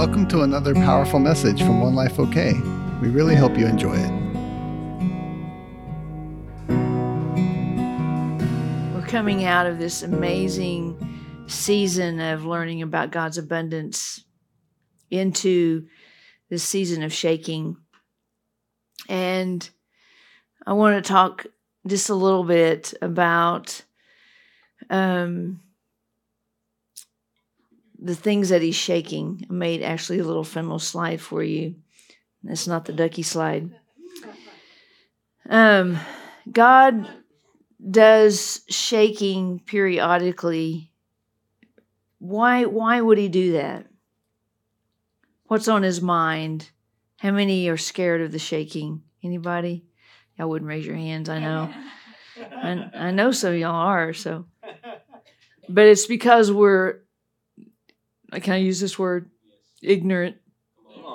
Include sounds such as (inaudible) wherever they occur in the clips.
Welcome to another powerful message from One Life OK. We really hope you enjoy it. We're coming out of this amazing season of learning about God's abundance into this season of shaking. And I want to talk just a little bit about um, the things that he's shaking. I made actually a little fennel slide for you. That's not the ducky slide. Um, God does shaking periodically. Why? Why would he do that? What's on his mind? How many are scared of the shaking? Anybody? Y'all wouldn't raise your hands. I know. I, I know some y'all are. So, but it's because we're can I use this word? Ignorant.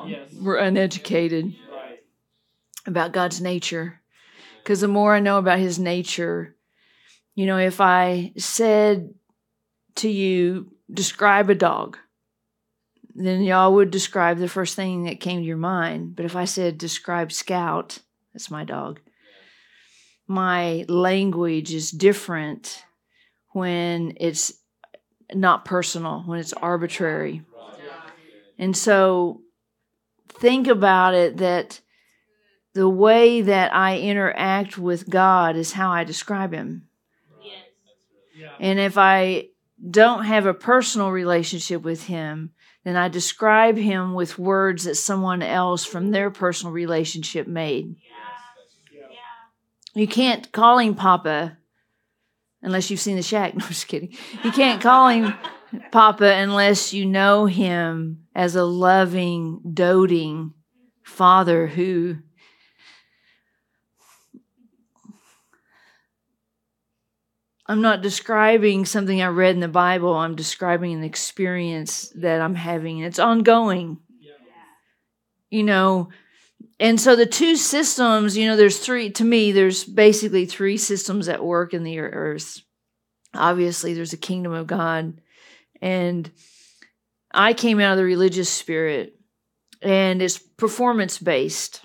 Yes. We're uneducated right. about God's nature. Because the more I know about His nature, you know, if I said to you, describe a dog, then y'all would describe the first thing that came to your mind. But if I said, describe Scout, that's my dog, my language is different when it's not personal, when it's arbitrary. And so think about it that the way that I interact with God is how I describe Him. And if I don't have a personal relationship with Him, then I describe Him with words that someone else from their personal relationship made. You can't call Him Papa unless you've seen the shack. (laughs) No, I'm just kidding. You can't call him Papa unless you know him as a loving, doting father who I'm not describing something I read in the Bible. I'm describing an experience that I'm having. It's ongoing. Yeah. You know, and so the two systems, you know, there's three, to me, there's basically three systems at work in the earth. Obviously, there's a kingdom of God. And I came out of the religious spirit, and it's performance based.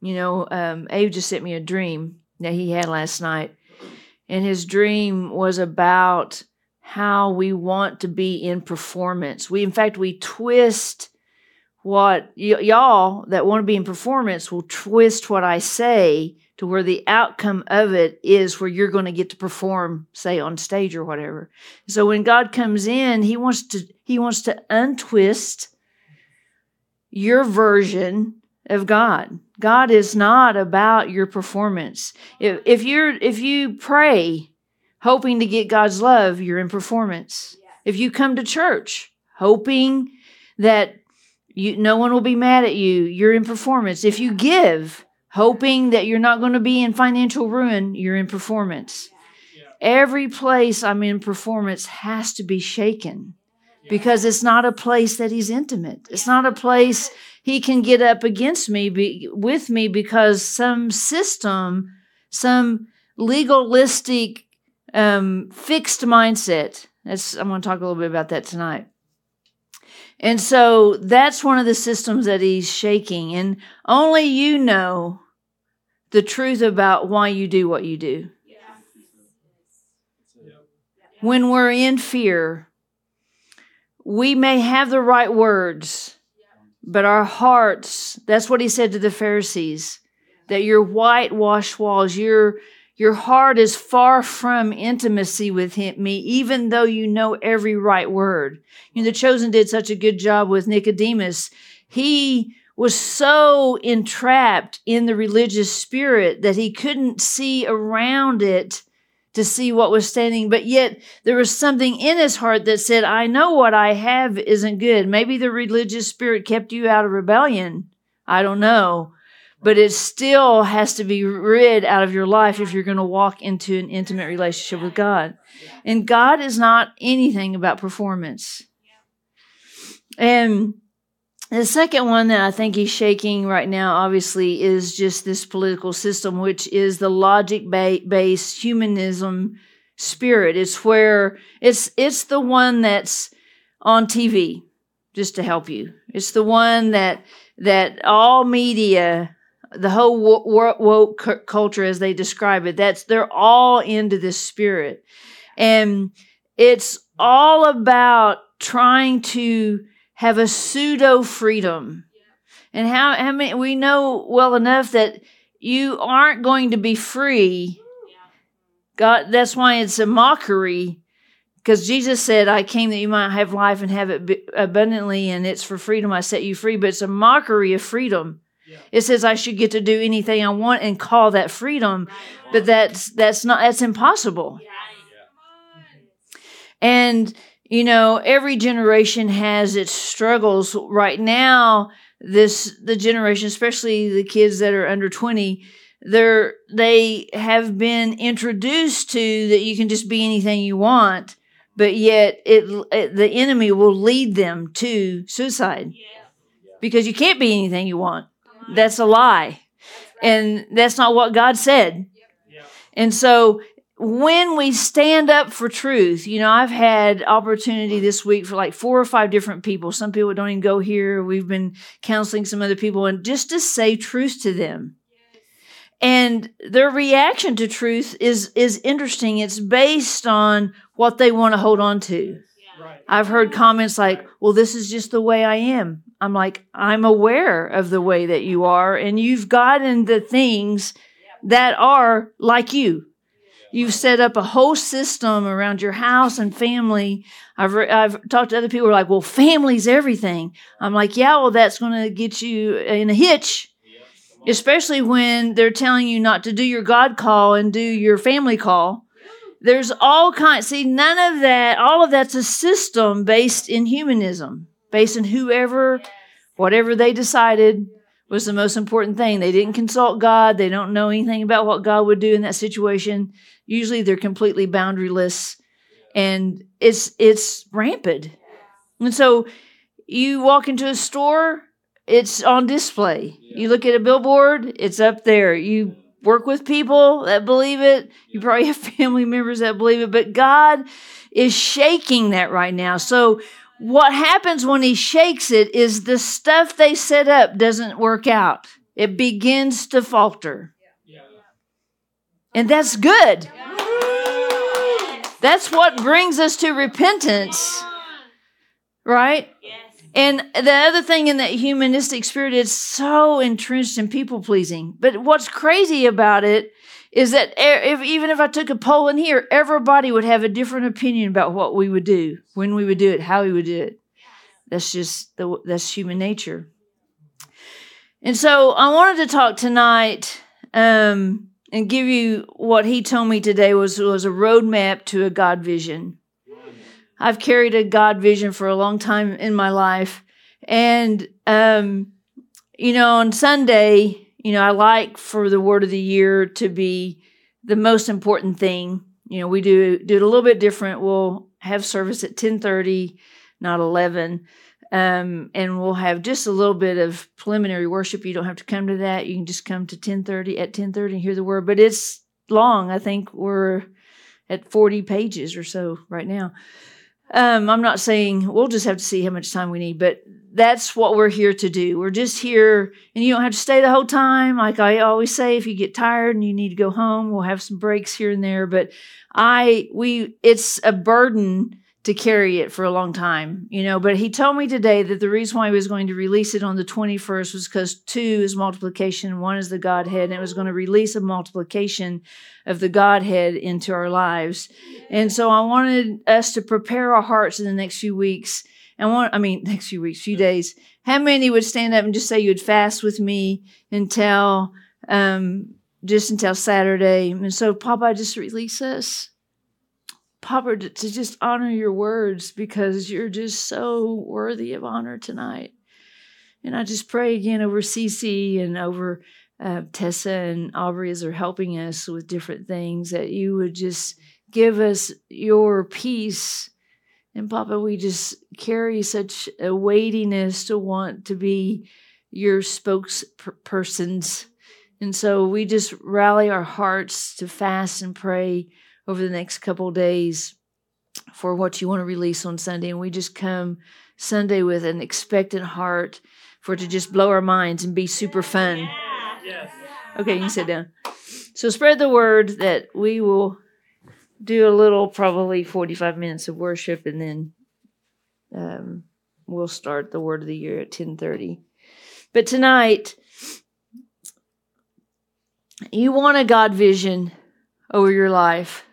You know, um, Abe just sent me a dream that he had last night. And his dream was about how we want to be in performance. We, in fact, we twist what y- y'all that want to be in performance will twist what I say to where the outcome of it is where you're going to get to perform say on stage or whatever. So when God comes in, he wants to he wants to untwist your version of God. God is not about your performance. If, if you're if you pray hoping to get God's love, you're in performance. If you come to church hoping that you, no one will be mad at you. You're in performance. If you give, hoping that you're not going to be in financial ruin, you're in performance. Every place I'm in performance has to be shaken because it's not a place that he's intimate. It's not a place he can get up against me, be, with me, because some system, some legalistic, um, fixed mindset. That's, I'm going to talk a little bit about that tonight and so that's one of the systems that he's shaking. And only you know the truth about why you do what you do. When we're in fear, we may have the right words, but our hearts, that's what he said to the Pharisees, that your whitewashed walls, your your heart is far from intimacy with him, me, even though you know every right word. You know, the chosen did such a good job with Nicodemus. He was so entrapped in the religious spirit that he couldn't see around it to see what was standing, but yet there was something in his heart that said, I know what I have isn't good. Maybe the religious spirit kept you out of rebellion. I don't know but it still has to be rid out of your life if you're going to walk into an intimate relationship with God. And God is not anything about performance. And the second one that I think he's shaking right now, obviously, is just this political system, which is the logic based humanism spirit. It's where it's it's the one that's on TV just to help you. It's the one that that all media, the whole woke, woke culture as they describe it, that's they're all into this spirit. And it's all about trying to have a pseudo freedom. And how, how many, we know well enough that you aren't going to be free. God, that's why it's a mockery because Jesus said, I came that you might have life and have it abundantly, and it's for freedom I set you free. But it's a mockery of freedom. Yeah. It says I should get to do anything I want and call that freedom, but that's that's not that's impossible. Yeah. And you know, every generation has its struggles. Right now, this the generation, especially the kids that are under 20, they're they have been introduced to that you can just be anything you want but yet it, it, the enemy will lead them to suicide because you can't be anything you want that's a lie. And that's not what god said. And so when we stand up for truth you know i've had opportunity this week for like four or five different people. Some people don't even go here. We've been counseling some other people and just to say truth to them. And their reaction to truth is is interesting. It's based on what they want to hold on to. Right. i've heard comments like well this is just the way i am i'm like i'm aware of the way that you are and you've gotten the things that are like you you've set up a whole system around your house and family i've re- i've talked to other people who are like well family's everything i'm like yeah well that's going to get you in a hitch especially when they're telling you not to do your God call and do your family call. There's all kinds. See, none of that, all of that's a system based in humanism, in whoever, whatever they decided was the most important thing. They didn't consult God. They don't know anything about what God would do in that situation. Usually they're completely boundaryless and it's it's rampant. And so you walk into a store it's on display. You look at a billboard, it's up there. You work with people that believe it. You probably (laughs) have family members that believe it, but God is shaking that right now. So what happens when he shakes it is the stuff they set up doesn't work out. It begins to falter. And that's good. That's what brings us to repentance. Right? And the other thing in that humanistic spirit is so entrenched in people pleasing. But what's crazy about it is that if, even if I took a poll in here, everybody would have a different opinion about what we would do, when we would do it, how we would do it. That's just the, that's human nature. And so I wanted to talk tonight um, and give you what he told me today was was a roadmap to a God vision. I've carried a God vision for a long time in my life. And, um, you know, on Sunday, you know, I like for the word of the year to be the most important thing. You know, we do do it a little bit different. We'll have service at 1030, not 11. Um, and we'll have just a little bit of preliminary worship. You don't have to come to that. You can just come to 1030 at 1030 and hear the word. But it's long. I think we're at 40 pages or so right now. Um, I'm not saying we'll just have to see how much time we need, but that's what we're here to do. We're just here, and you don't have to stay the whole time. Like I always say, if you get tired and you need to go home, we'll have some breaks here and there. But I, we, it's a burden to carry it for a long time, you know. But he told me today that the reason why he was going to release it on the 21st was because two is multiplication, one is the Godhead, and it was going to release a multiplication of the Godhead into our lives. And so I wanted us to prepare our hearts in the next few weeks. And want, I mean, (laughs) next few weeks, few days. How many would stand up and just say you'd fast with me until, um, just until Saturday? And so, Papa, just release us. Papa, to, just honor your words because you're just so worthy of honor tonight. And I just pray again over Cece and over uh, Tessa and Aubrey as they're helping us with different things that you would just give us your peace. And Papa, we just carry such a weightiness to want to be your spokespersons. And so we just rally our hearts to fast and pray over the next couple days for what you want to release on Sunday. And we just come Sunday with an expectant heart for it to just blow our minds and be super fun. Okay, you can sit down. So spread the word that we will do a little, probably 45 minutes of worship, and then um, we'll start the word of the year at 1030. But tonight, you want a God vision over your life.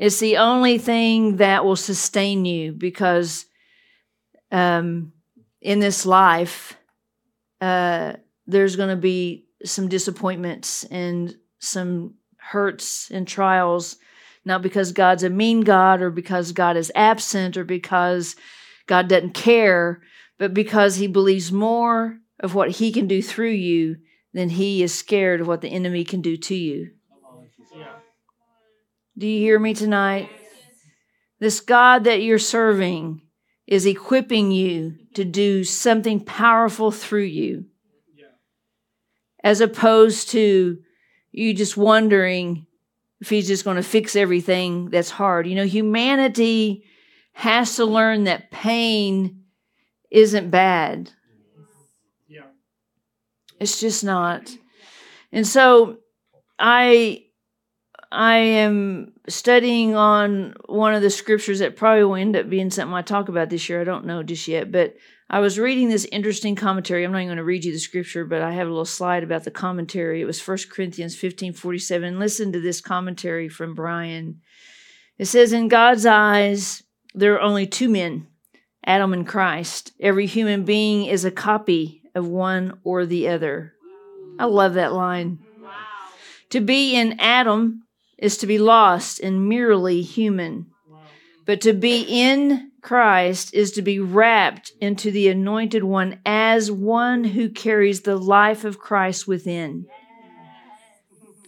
It's the only thing that will sustain you because um, in this life, uh, there's going to be some disappointments and some hurts and trials, not because God's a mean God or because God is absent or because God doesn't care, but because He believes more of what He can do through you than He is scared of what the enemy can do to you. Do you hear me tonight? This God that you're serving is equipping you to do something powerful through you, as opposed to you just wondering if He's just going to fix everything that's hard. You know, humanity has to learn that pain isn't bad. Yeah. It's just not. And so I I am studying on one of the scriptures that probably will end up being something I talk about this year. I don't know just yet, but I was reading this interesting commentary. I'm not even going to read you the scripture, but I have a little slide about the commentary. It was 1 Corinthians 15 47. Listen to this commentary from Brian. It says, In God's eyes, there are only two men, Adam and Christ. Every human being is a copy of one or the other. I love that line. Wow. To be in Adam is to be lost and merely human. But to be in Christ is to be wrapped into the anointed one as one who carries the life of Christ within.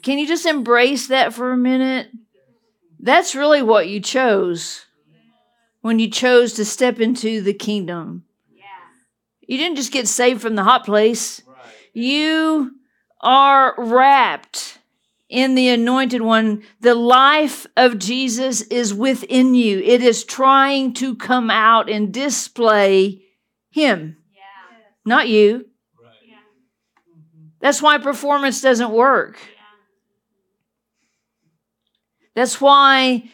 Can you just embrace that for a minute? That's really what you chose when you chose to step into the kingdom. You didn't just get saved from the hot place, you are wrapped in the anointed one, the life of Jesus is within you. It is trying to come out and display Him, yeah. not you. Right. That's why performance doesn't work. That's why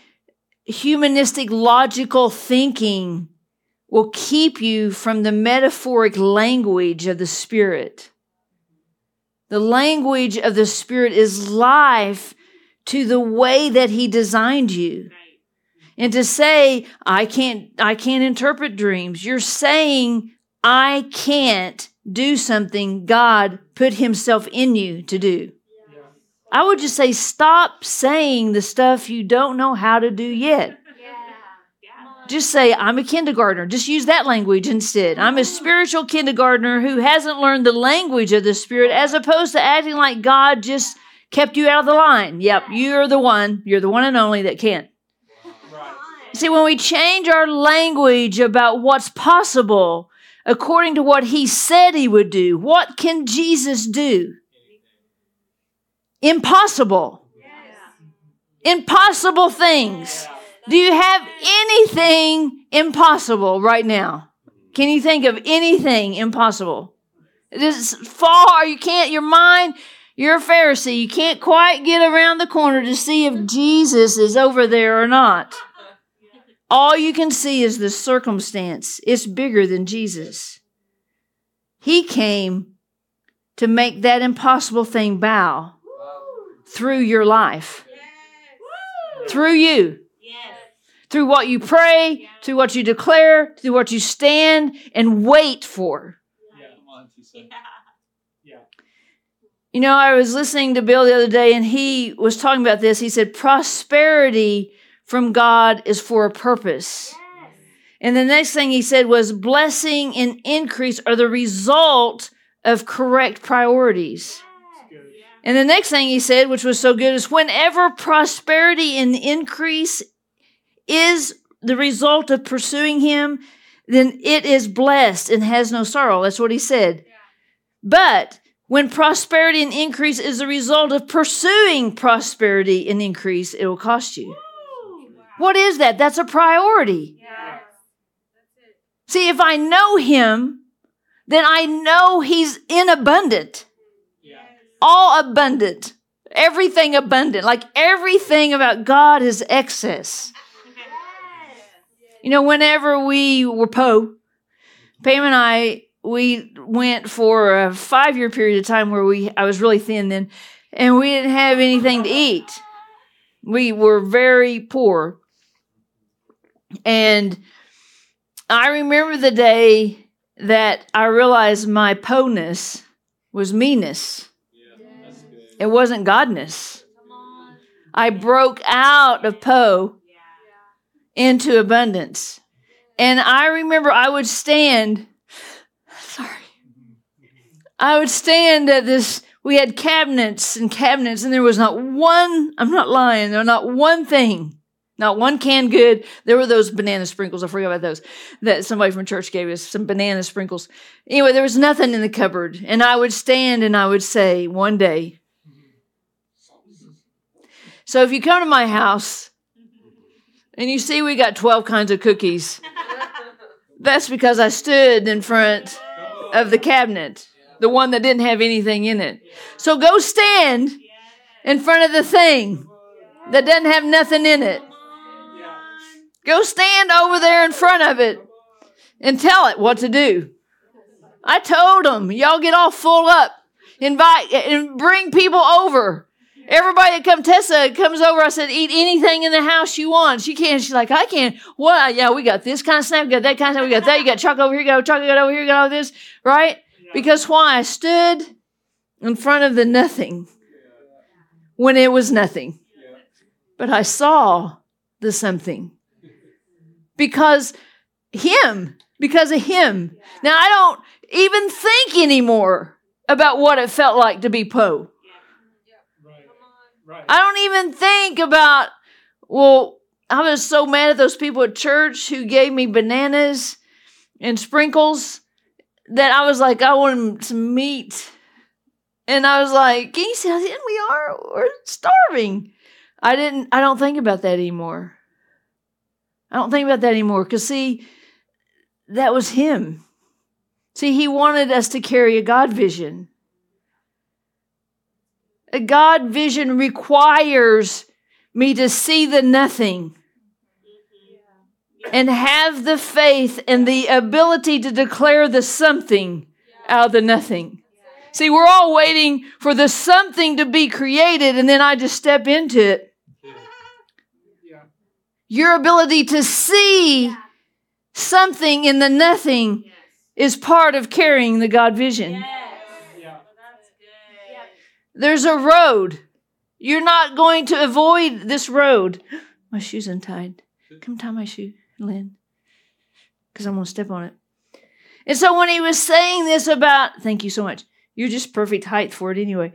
humanistic logical thinking will keep you from the metaphoric language of the Spirit. The language of the Spirit is life to the way that He designed you. And to say, I can't, I can't interpret dreams, you're saying, I can't do something God put Himself in you to do. I would just say, stop saying the stuff you don't know how to do yet. Just say, I'm a kindergartner. Just use that language instead. I'm a spiritual kindergartner who hasn't learned the language of the Spirit as opposed to acting like God just kept you out of the line. Yep, you're the one. You're the one and only that can't. See, when we change our language about what's possible according to what he said he would do, what can Jesus do? Impossible. Impossible things. Do you have anything impossible right now? Can you think of anything impossible? It is far, you can't, your mind, you're a Pharisee. You can't quite get around the corner to see if Jesus is over there or not. All you can see is the circumstance. It's bigger than Jesus. He came to make that impossible thing bow through your life, through you through what you pray, through what you declare, through what you stand and wait for. Yeah. You know, I was listening to Bill the other day and he was talking about this. He said, Prosperity from God is for a purpose. And the next thing he said was, Blessing and increase are the result of correct priorities. And the next thing he said, which was so good, is whenever prosperity and increase is the result of pursuing him, then it is blessed and has no sorrow. That's what he said. Yeah. But when prosperity and increase is the result of pursuing prosperity and increase, it will cost you. What is that? That's a priority. See, if I know him, then I know he's in abundant. All abundant. Everything abundant. Like everything about God is excess. You know, whenever we were Poe, Pam and I, we went for a five year period of time where we I was really thin then, and we didn't have anything to eat. We were very poor. And I remember the day that I realized my poness was meanness. It wasn't godness. I broke out of Poe into abundance. And I remember I would stand, sorry, I would stand at this. We had cabinets and cabinets, and there was not one, I'm not lying, there was not one thing not one canned good. There were those banana sprinkles. I forgot about those that somebody from church gave us some banana sprinkles. Anyway, there was nothing in the cupboard. And I would stand and I would say, one day. So if you come to my house and you see we got 12 kinds of cookies, that's because I stood in front of the cabinet, the one that didn't have anything in it. So go stand in front of the thing that doesn't have nothing in it Go stand over there in front of it and tell it what to do. I told them, y'all get all full up. Invite and bring people over. Everybody that come, Tessa comes over. I said, eat anything in the house you want. She can't. She's like, I can't. What? Yeah, we got this kind of snack. We got that kind of snack. We got that. You got chocolate over here. You got chocolate over here. You got all this. Right? Because why? I stood in front of the nothing when it was nothing. But I saw the something because him, because of him. Now I don't even think anymore about what it felt like to be Poe. I don't even think about, well, I was so mad at those people at church who gave me bananas and sprinkles that I was like, I want some meat. And I was like, can you see how thin we are? We're starving. I didn't, I don't think about that anymore. I don't think about that anymore because, see, that was him. See, he wanted us to carry a God vision. A God vision requires me to see the nothing and have the faith and the ability to declare the something out of the nothing. See, we're all waiting for the something to be created, and then I just step into it. Your ability to see something in the nothing is part of carrying the God vision. There's a road. You're not going to avoid this road. (gasps) My shoe's untied. Come tie my shoe, Lynn, because I'm going to step on it. And so when he was saying this about, thank you so much. You're just perfect height for it anyway.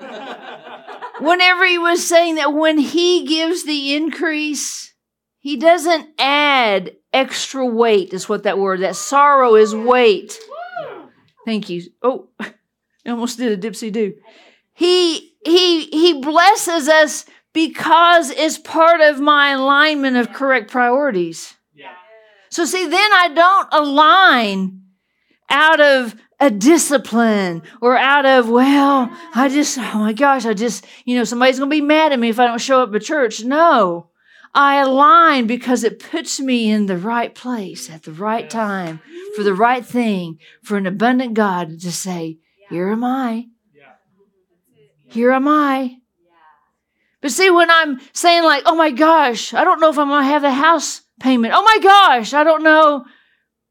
(laughs) Whenever he was saying that when he gives the increase, he doesn't add extra weight, is what that word, that sorrow is weight. Thank you. Oh, (laughs) I almost did a dipsy do. He he he blesses us because it's part of my alignment of correct priorities. Yeah. So see, then I don't align out of a discipline or out of, well, I just, oh my gosh, I just, you know, somebody's going to be mad at me if I don't show up at church. No. I align because it puts me in the right place at the right time for the right thing, for an abundant God to say, Here am I. Here am I. But see, when I'm saying, like, oh my gosh, I don't know if I'm going to have the house payment. Oh my gosh, I don't know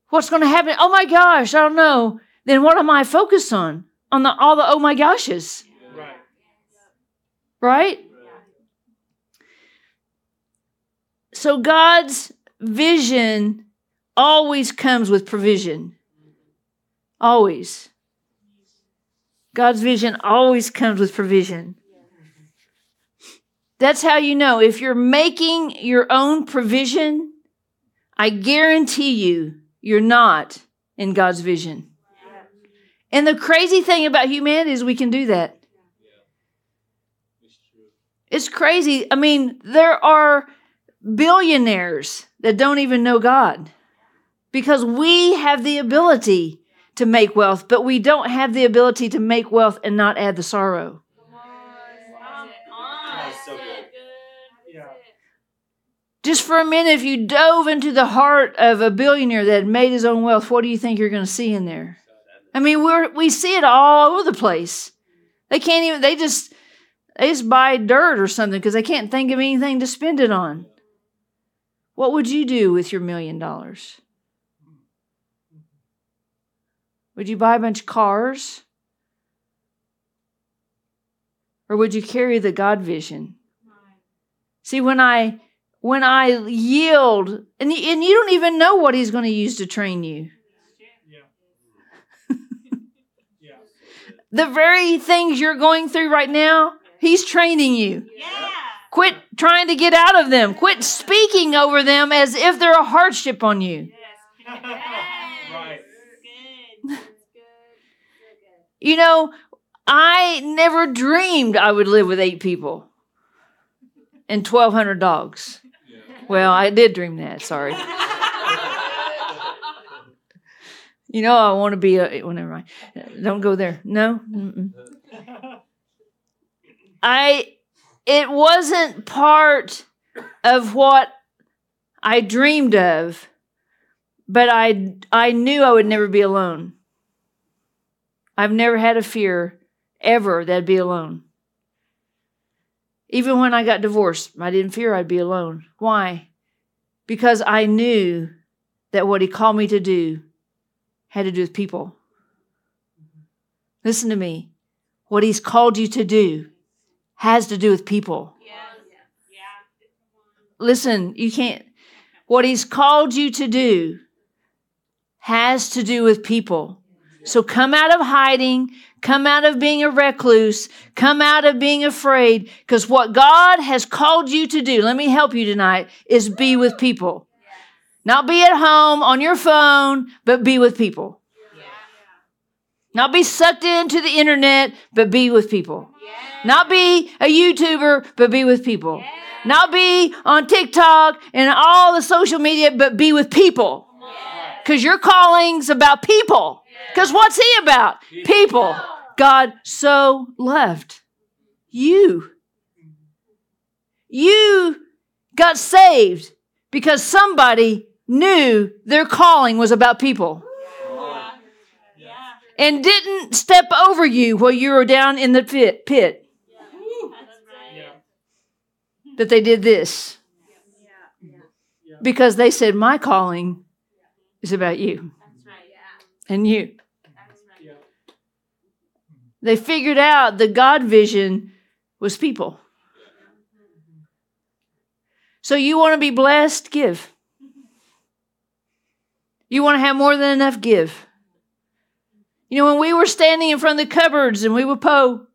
what's going to happen. Oh my gosh, I don't know. Then what am I focused on? On the all the oh my goshes. Right? right? So God's vision always comes with provision. Always. God's vision always comes with provision. That's how you know. If you're making your own provision, I guarantee you, you're not in God's vision. And the crazy thing about humanity is we can do that. It's crazy. I mean, there are billionaires that don't even know God because we have the ability to make wealth, but we don't have the ability to make wealth and not add the sorrow. Just for a minute, if you dove into the heart of a billionaire that made his own wealth, what do you think you're going to see in there? I mean, we're we see it all over the place. They can't even. They just they just buy dirt or something because they can't think of anything to spend it on. What would you do with your million dollars? Would you buy a bunch of cars? Or would you carry the God vision? See, when I when I yield, and, and you don't even know what he's going to use to train you. (laughs) the very things you're going through right now, he's training you. Yeah. Quit trying to get out of them. Quit speaking over them as if they're a hardship on you. Yes. You know, I never dreamed I would live with eight people and 1,200 dogs. Well, I did dream that. Sorry. you know, I want to be a. Well, never mind. Don't go there. No. Mm-mm. I. It wasn't part of what I dreamed of, but I I knew I would never be alone. I've never had a fear ever that I'd be alone. Even when I got divorced, I didn't fear I'd be alone. Why? Because I knew that what he called me to do had to do with people. Listen to me. What he's called you to do has to do with people. Listen, you can't. What he's called you to do has to do with people. So come out of hiding, come out of being a recluse, come out of being afraid, because what God has called you to do, let me help you tonight, is be with people. Not be at home on your phone, but be with people. Not be sucked into the internet, but be with people. Not be a YouTuber, but be with people. Not be on TikTok and all the social media, but be with people. Because your calling's about people. Because what's he about? People. God so loved you. You got saved because somebody knew their calling was about people and didn't step over you while you were down in the pit. pit. That they did this because they said, My calling is about you and you. They figured out the God vision was people. So you want to be blessed? Give. You want to have more than enough? Give. You know, when we were standing in front of the cupboards and we would po,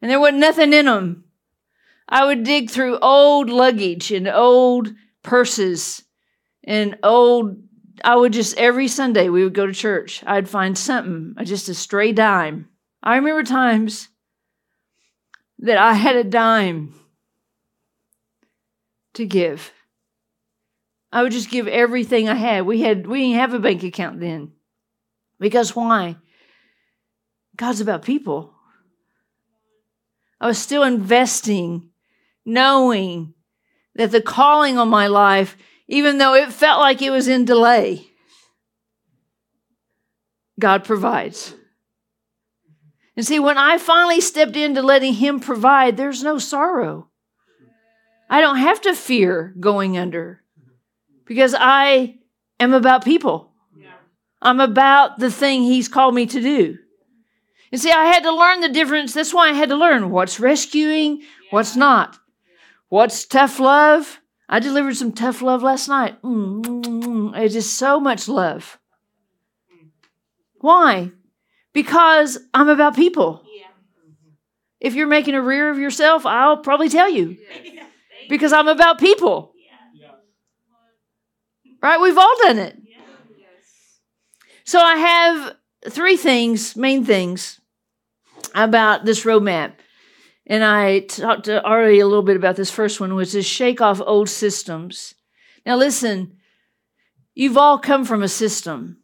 and there wasn't nothing in them, I would dig through old luggage and old purses and old. I would just every Sunday we would go to church. I'd find something, uh, just a stray dime, I remember times that I had a dime to give. I would just give everything I had. We had we didn't have a bank account then. Because why? God's about people. I was still investing, knowing that the calling on my life, even though it felt like it was in delay, God provides. And see, when I finally stepped into letting Him provide, there's no sorrow. I don't have to fear going under because I am about people. I'm about the thing He's called me to do. And see, I had to learn the difference. That's why I had to learn what's rescuing, what's not. What's tough love? I delivered some tough love last night. Mm, mm, mm. It is so much love. Why? because I'm about people. Yeah. If you're making a rear of yourself, I'll probably tell you (laughs) because I'm about people. Yeah. Right? We've all done it. So I have three things, main things about this roadmap. And I talked to already a little bit about this first one, which is shake off old systems. Now, listen, you've all come from a system.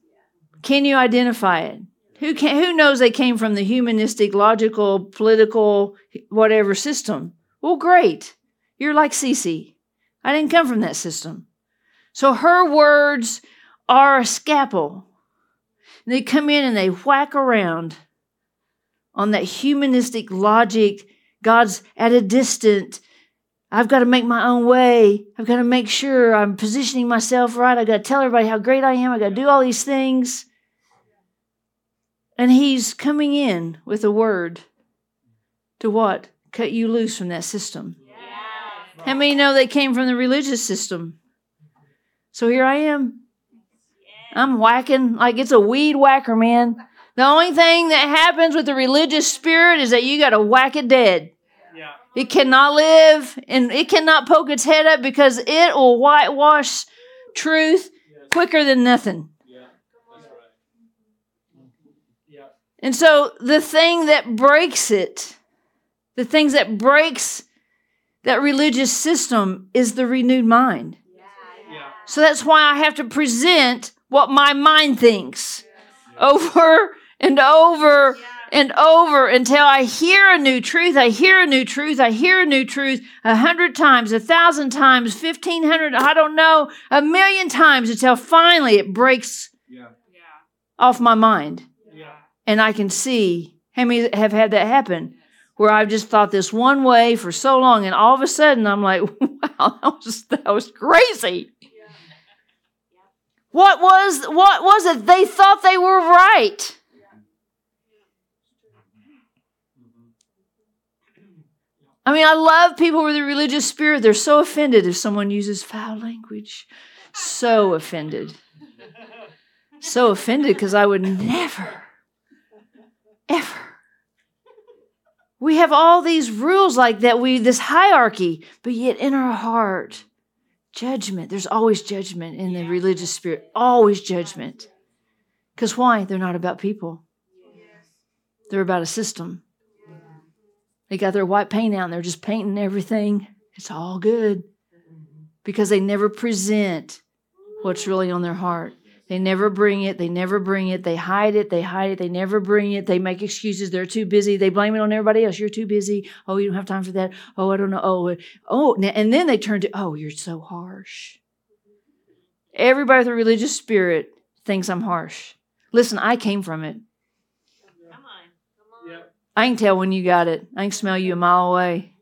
Can you identify it? Who, can, who knows they came from the humanistic, logical, political, whatever system? Well, great. You're like Cece. I didn't come from that system. So her words are a scalpel. They come in and they whack around on that humanistic logic. God's at a distance. I've got to make my own way. I've got to make sure I'm positioning myself right. I've got to tell everybody how great I am. I've got to do all these things. And he's coming in with a word to what? Cut you loose from that system. Yes. How many know they came from the religious system? So here I am. I'm whacking like it's a weed whacker, man. The only thing that happens with the religious spirit is that you got to whack it dead. Yeah. It cannot live and it cannot poke its head up because it will whitewash truth quicker than nothing. And so the thing that breaks it, the things that breaks that religious system is the renewed mind. Yeah. So that's why I have to present what my mind thinks over and over and over until I hear a new truth. I hear a new truth. I hear a new truth a hundred times, a thousand times, fifteen hundred, I don't know, a million times until finally it breaks yeah. off my mind and I can see how many have had that happen where I've just thought this one way for so long, and all of a sudden I'm like, (laughs) wow, that was, that was crazy. What was what was it? They thought they were right. I mean, I love people with a religious spirit. They're so offended if someone uses foul language. So offended. So offended because I would never ever. We have all these rules like that, we this hierarchy, but yet in our heart, judgment. There's always judgment in the religious spirit, always judgment. Because why? They're not about people. They're about a system. They got their white paint out and they're just painting everything. It's all good. Because they never present what's really on their heart. They never bring it. They never bring it. They hide it. They hide it. They never bring it. They make excuses. They're too busy. They blame it on everybody else. You're too busy. Oh, you don't have time for that. Oh, I don't know. Oh, oh. And then they turn to, oh, you're so harsh. Everybody with a religious spirit thinks I'm harsh. Listen, I came from it. Come on. Come on. I can tell when you got it. I can smell you a mile away.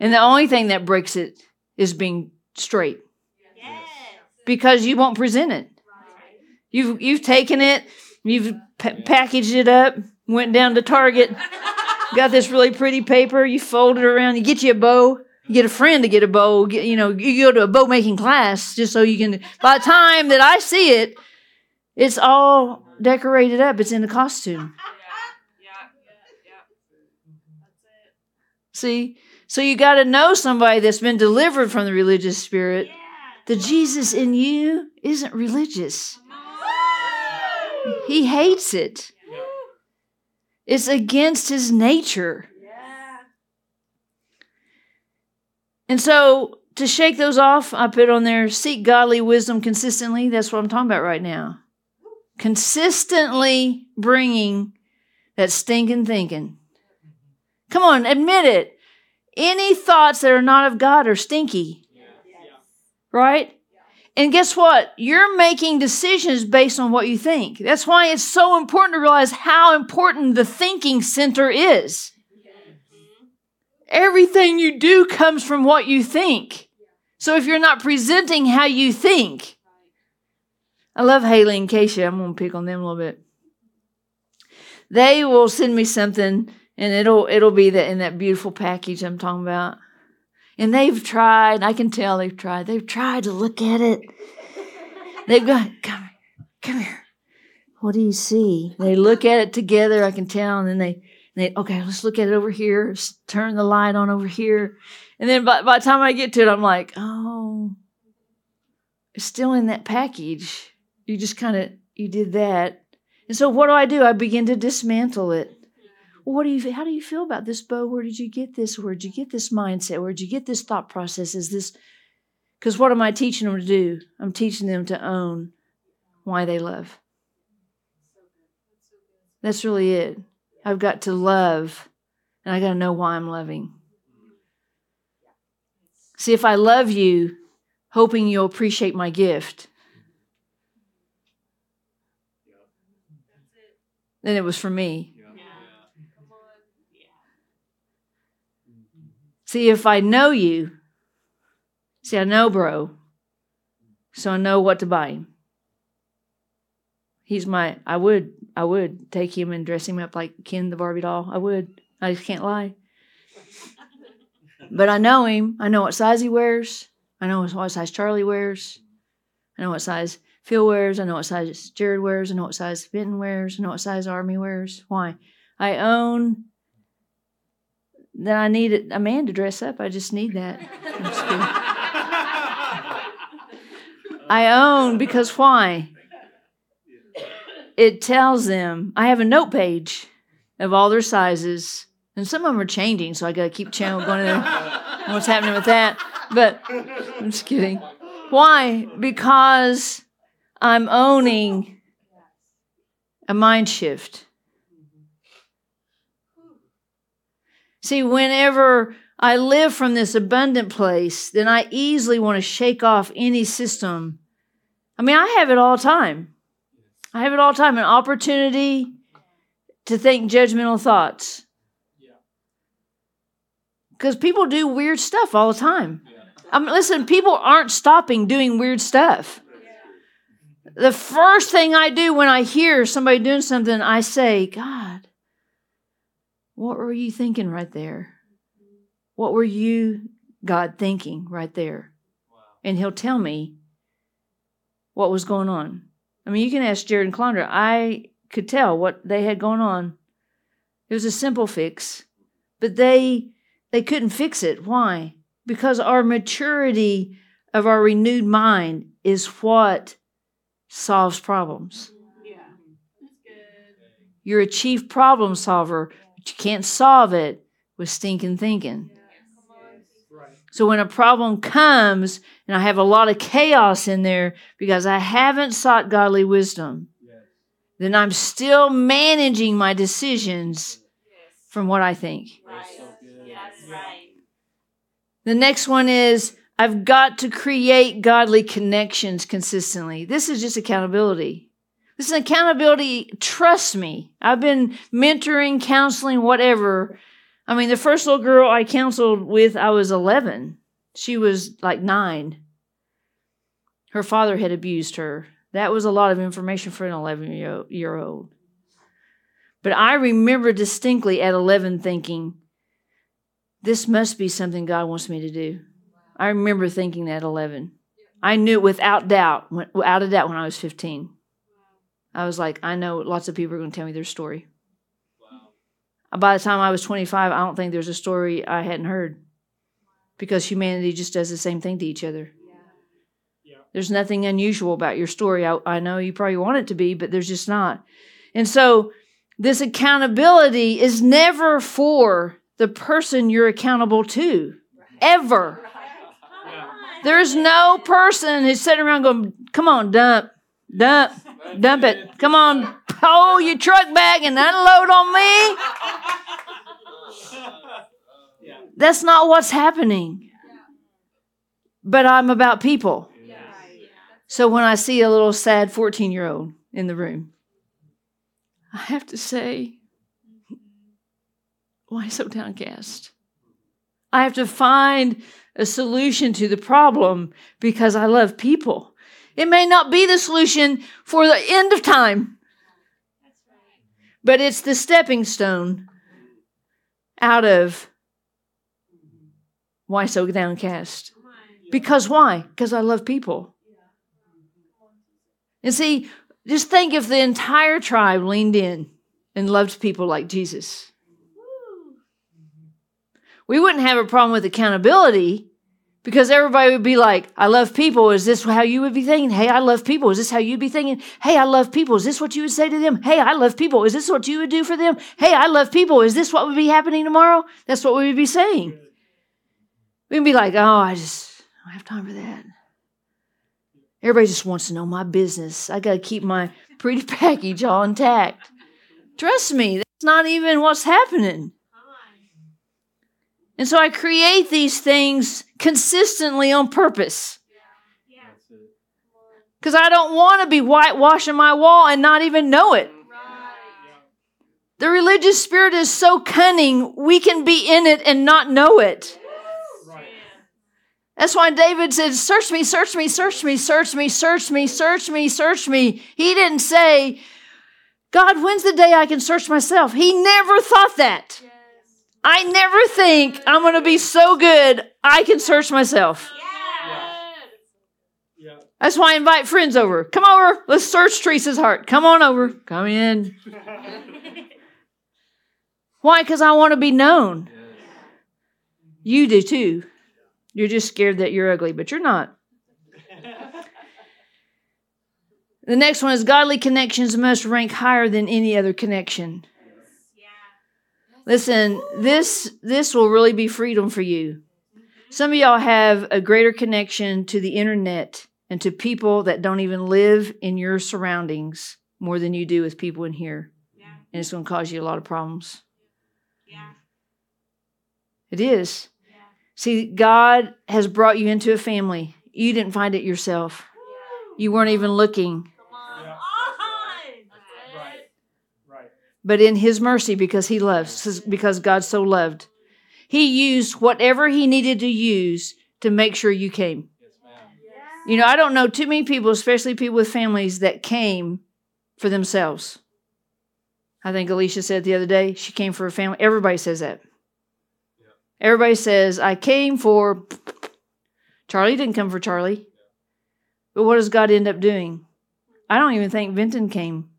And the only thing that breaks it is being straight. Because you won't present it. You've you've taken it, you've packaged it up, went down to Target, got this really pretty paper, you fold it around, you get you a bow, you get a friend to get a bow, get, you know, you go to a bow making class just so you can. By the time that I see it, it's all decorated up. It's in a costume. See, so you got to know somebody that's been delivered from the religious spirit. The Jesus in you isn't religious. He hates it. It's against his nature. And so to shake those off, I put on there seek godly wisdom consistently. That's what I'm talking about right now. Consistently bringing that stinking thinking. Come on, admit it. Any thoughts that are not of God are stinky. Right? And guess what? You're making decisions based on what you think. That's why it's so important to realize how important the thinking center is. Everything you do comes from what you think. So if you're not presenting how you think, I love Haley and Casey. I'm going to pick on them a little bit. They will send me something, and it'll it'll be that in that beautiful package I'm talking about. And they've tried, I can tell they've tried, they've tried to look at it. They've got, come, come here. What do you see? They look at it together, I can tell, and then they, they okay, let's look at it over here. Let's turn the light on over here. And then by, by the time I get to it, I'm like, oh, it's still in that package. You just kind of, you did that. And so what do I do? I begin to dismantle it. What do you how do you feel about this Bo where did you get this? Where did you get this mindset? Where did you get this thought process? Is this because what am i teaching them to do? I'm teaching them to own why they love. That's really it. I've got to love and i got to know why i'm loving. See if i love you hoping you'll appreciate my gift. Then it was for me See, if I know you, see, I know bro, so I know what to buy him. He's my, I would, I would take him and dress him up like Ken the Barbie doll. I would. I just can't lie. But I know him. I know what size he wears. I know what size Charlie wears. I know what size Phil wears. I know what size Jared wears. I know what size Benton wears. I know what size Army wears. Why? I own then I need a man to dress up. I just need that. I own because why? It tells them I have a note page of all their sizes, and some of them are changing, so I got to keep channel going there. (laughs) What's happening with that? But I'm just kidding. Why? Because I'm owning a mind shift. See, whenever I live from this abundant place, then I easily want to shake off any system. I mean, I have it all the time. I have it all the time an opportunity to think judgmental thoughts. Because people do weird stuff all the time. I mean, listen, people aren't stopping doing weird stuff. The first thing I do when I hear somebody doing something, I say, God, what were you thinking right there? What were you, God, thinking right there? And He'll tell me what was going on. I mean, you can ask Jared and Clondra. I could tell what they had going on. It was a simple fix, but they they couldn't fix it. Why? Because our maturity of our renewed mind is what solves problems. Yeah. You're a chief problem solver you can't solve it with stinking thinking. So when a problem comes and I have a lot of chaos in there because I haven't sought godly wisdom, then I'm still managing my decisions from what I think. The next one is I've got to create godly connections consistently. This is just accountability. This is accountability. Trust me. I've been mentoring, counseling, whatever. I mean, the first little girl I counseled with, I was 11. She was like nine. Her father had abused her. That was a lot of information for an 11 year old. But I remember distinctly at 11 thinking, this must be something God wants me to do. I remember thinking that at 11. I knew without doubt, without a doubt when I was 15. I was like, I know lots of people are going to tell me their story. Wow. By the time I was 25, I don't think there's a story I hadn't heard because humanity just does the same thing to each other. Yeah. There's nothing unusual about your story. I, I know you probably want it to be, but there's just not. And so, this accountability is never for the person you're accountable to, ever. There's no person who's sitting around going, Come on, dump, dump, Dump it. Come on, pull your truck back and unload on me. That's not what's happening. But I'm about people. So when I see a little sad 14 year old in the room, I have to say, why so downcast? I have to find a solution to the problem because I love people. It may not be the solution for the end of time, but it's the stepping stone out of why so downcast? Because why? Because I love people. And see, just think if the entire tribe leaned in and loved people like Jesus. We wouldn't have a problem with accountability Because everybody would be like, I love people. Is this how you would be thinking? Hey, I love people. Is this how you'd be thinking? Hey, I love people. Is this what you would say to them? Hey, I love people. Is this what you would do for them? Hey, I love people. Is this what would be happening tomorrow? That's what we would be saying. We'd be like, oh, I just don't have time for that. Everybody just wants to know my business. I got to keep my pretty (laughs) package all intact. Trust me, that's not even what's happening. And so I create these things consistently on purpose. Because I don't want to be whitewashing my wall and not even know it. The religious spirit is so cunning, we can be in it and not know it. That's why David said, Search me, search me, search me, search me, search me, search me, search me. He didn't say, God, when's the day I can search myself? He never thought that. I never think I'm going to be so good I can search myself. That's why I invite friends over. Come over. Let's search Teresa's heart. Come on over. Come in. (laughs) why? Because I want to be known. You do too. You're just scared that you're ugly, but you're not. (laughs) the next one is godly connections must rank higher than any other connection. Listen, this this will really be freedom for you. Some of y'all have a greater connection to the internet and to people that don't even live in your surroundings more than you do with people in here. Yeah. And it's going to cause you a lot of problems. Yeah. It is. See, God has brought you into a family. You didn't find it yourself. You weren't even looking. But in his mercy, because he loves, because God so loved, he used whatever he needed to use to make sure you came. You know, I don't know too many people, especially people with families, that came for themselves. I think Alicia said the other day she came for a family. Everybody says that. Everybody says, I came for. Charlie didn't come for Charlie. But what does God end up doing? I don't even think Vinton came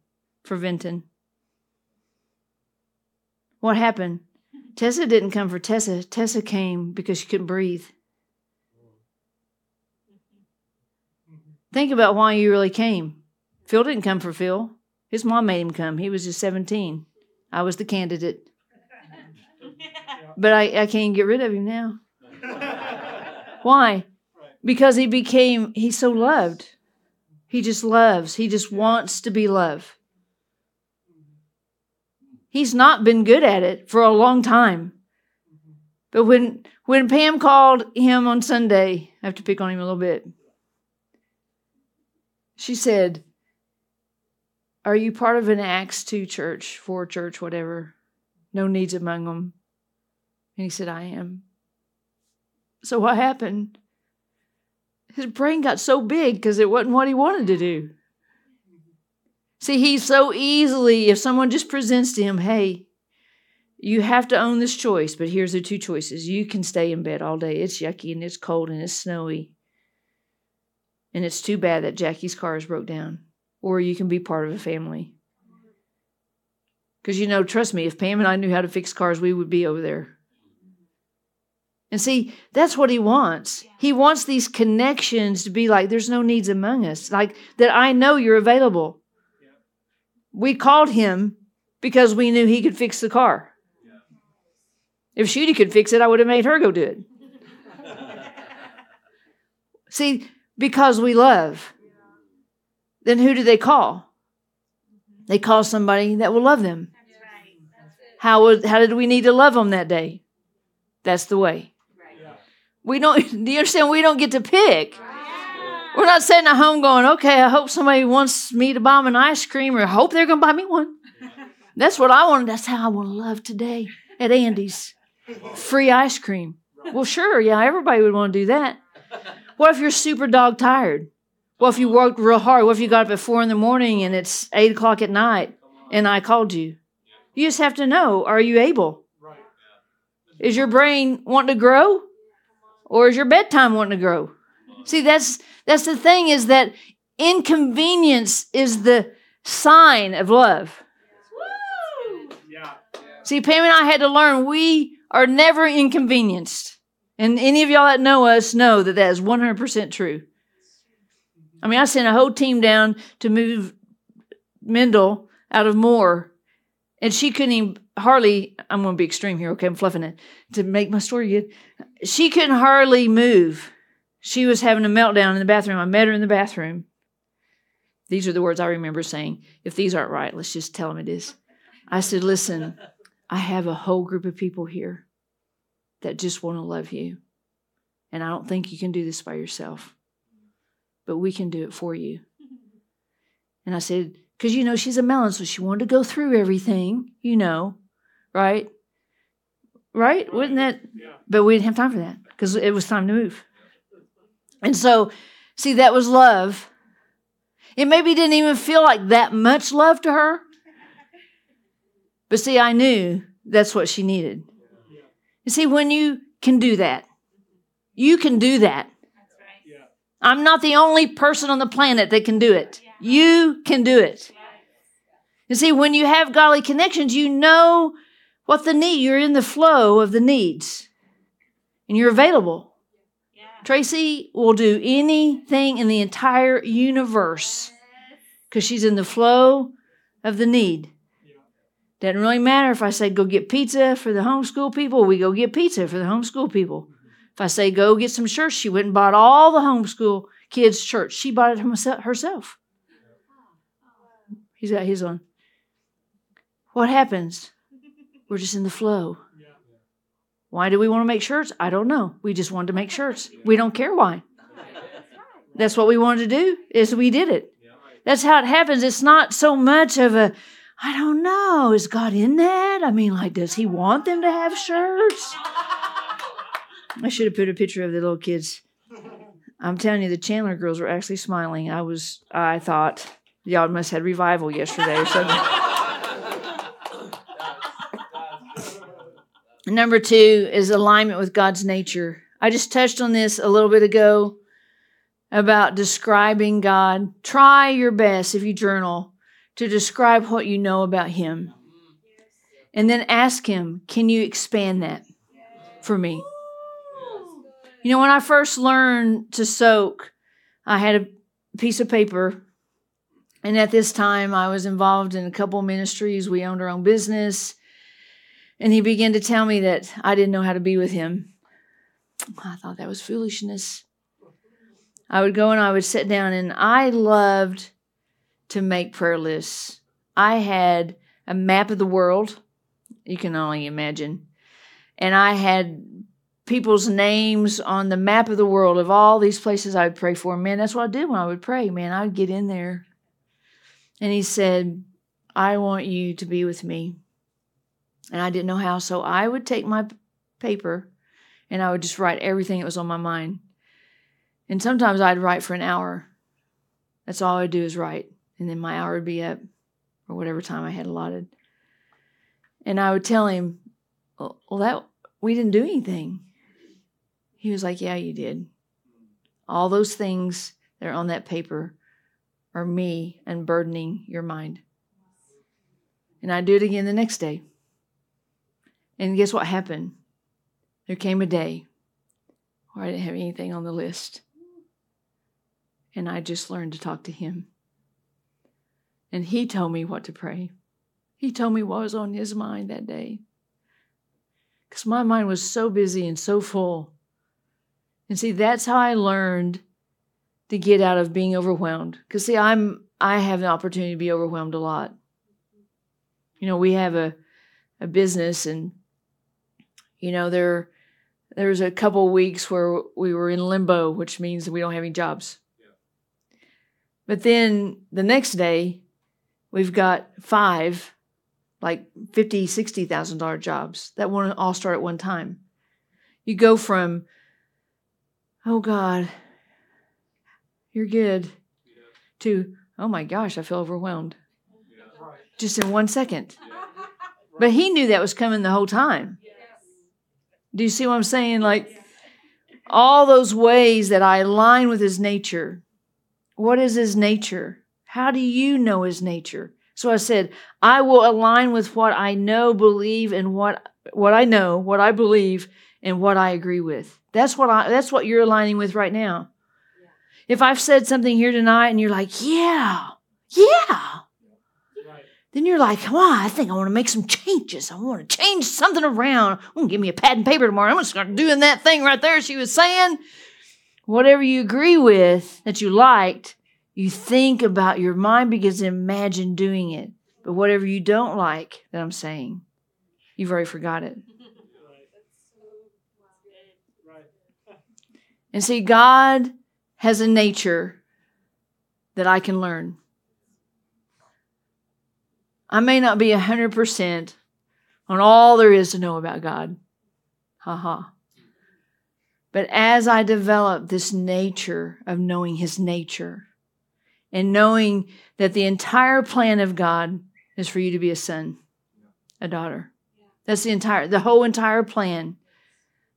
for Vinton. What happened? Tessa didn't come for Tessa. Tessa came because she couldn't breathe. Think about why you really came. Phil didn't come for Phil. His mom made him come. He was just 17. I was the candidate. But I, I can't get rid of him now. Why? Because he became, he's so loved. He just loves. He just wants to be loved. He's not been good at it for a long time. But when when Pam called him on Sunday, I have to pick on him a little bit. She said, Are you part of an Acts 2 church, 4 church, whatever? No needs among them. And he said, I am. So what happened? His brain got so big because it wasn't what he wanted to do. See, he so easily, if someone just presents to him, hey, you have to own this choice, but here's the two choices. You can stay in bed all day. It's yucky and it's cold and it's snowy. And it's too bad that Jackie's car is broke down. Or you can be part of a family. Because, you know, trust me, if Pam and I knew how to fix cars, we would be over there. And see, that's what he wants. He wants these connections to be like, there's no needs among us. Like that I know you're available. We called him because we knew he could fix the car. If Shooty could fix it, I would have made her go do it. (laughs) see, because we love. Then who do they call? They call somebody that will love them. How, would, how did we need to love them that day? That's the way. We don't, (laughs) do you understand? We don't get to pick. We're not sitting at home going, okay, I hope somebody wants me to buy them an ice cream or I hope they're going to buy me one. (laughs) That's what I want. That's how I want to love today at Andy's. Free ice cream. Well, sure. Yeah, everybody would want to do that. What if you're super dog tired? What if you worked real hard? What if you got up at four in the morning and it's eight o'clock at night and I called you? You just have to know are you able? Is your brain wanting to grow? or is your bedtime wanting to grow? See, that's that's the thing is that inconvenience is the sign of love. See, Pam and I had to learn we are never inconvenienced. And any of y'all that know us know that that is 100% true. I mean, I sent a whole team down to move Mendel out of Moore, and she couldn't even hardly, I'm going to be extreme here, okay? I'm fluffing it to make my story good. She couldn't hardly move. She was having a meltdown in the bathroom. I met her in the bathroom. These are the words I remember saying. If these aren't right, let's just tell them it is. I said, Listen, I have a whole group of people here that just want to love you. And I don't think you can do this by yourself, but we can do it for you. And I said, because you know she's a melon, so she wanted to go through everything, you know, right? Right? Wouldn't that? Yeah. But we didn't have time for that because it was time to move. And so, see, that was love. It maybe didn't even feel like that much love to her. But see, I knew that's what she needed. You see, when you can do that, you can do that. I'm not the only person on the planet that can do it. You can do it. You see, when you have godly connections, you know what the need, you're in the flow of the needs and you're available. Tracy will do anything in the entire universe because she's in the flow of the need. Doesn't really matter if I say go get pizza for the homeschool people, we go get pizza for the homeschool people. If I say go get some shirts, she went and bought all the homeschool kids' shirts. She bought it herself. He's got his on. What happens? We're just in the flow. Why do we want to make shirts? I don't know. We just wanted to make shirts. We don't care why. That's what we wanted to do. Is we did it. That's how it happens. It's not so much of a I don't know. Is God in that? I mean, like, does He want them to have shirts? I should have put a picture of the little kids. I'm telling you, the Chandler girls were actually smiling. I was, I thought, y'all must have had revival yesterday or something. (laughs) Number two is alignment with God's nature. I just touched on this a little bit ago about describing God. Try your best if you journal to describe what you know about Him. And then ask Him, can you expand that for me? You know, when I first learned to soak, I had a piece of paper. And at this time, I was involved in a couple ministries. We owned our own business. And he began to tell me that I didn't know how to be with him. I thought that was foolishness. I would go and I would sit down, and I loved to make prayer lists. I had a map of the world, you can only imagine, and I had people's names on the map of the world of all these places I would pray for. Man, that's what I did when I would pray. Man, I'd get in there. And he said, I want you to be with me. And I didn't know how, so I would take my paper and I would just write everything that was on my mind. And sometimes I'd write for an hour. That's all I'd do is write and then my hour would be up or whatever time I had allotted. And I would tell him, well, that we didn't do anything. He was like, Yeah, you did. All those things that are on that paper are me unburdening your mind. And I'd do it again the next day. And guess what happened? There came a day where I didn't have anything on the list. And I just learned to talk to him. And he told me what to pray. He told me what was on his mind that day. Because my mind was so busy and so full. And see, that's how I learned to get out of being overwhelmed. Because see, I'm I have an opportunity to be overwhelmed a lot. You know, we have a a business and you know, there there was a couple weeks where we were in limbo, which means we don't have any jobs. Yeah. But then the next day, We've got five, like fifty, sixty thousand dollar jobs that want to all start at one time. You go from, oh God, you're good, yeah. to oh my gosh, I feel overwhelmed. Yeah. Just in one second. Yeah. But he knew that was coming the whole time. Do you see what I'm saying? Like all those ways that I align with his nature. What is his nature? How do you know his nature? So I said, I will align with what I know, believe, and what what I know, what I believe, and what I agree with. That's what I that's what you're aligning with right now. If I've said something here tonight and you're like, yeah, yeah, then you're like, wow, I think I want to make some changes. I want to change something around. I'm going to give me a pad and paper tomorrow. I'm going to start doing that thing right there she was saying. Whatever you agree with that you liked, you think about your mind to imagine doing it. But whatever you don't like that I'm saying, you've already forgot it. And see, God has a nature that I can learn. I may not be 100% on all there is to know about God. Ha ha. But as I develop this nature of knowing His nature and knowing that the entire plan of God is for you to be a son, a daughter. That's the entire, the whole entire plan.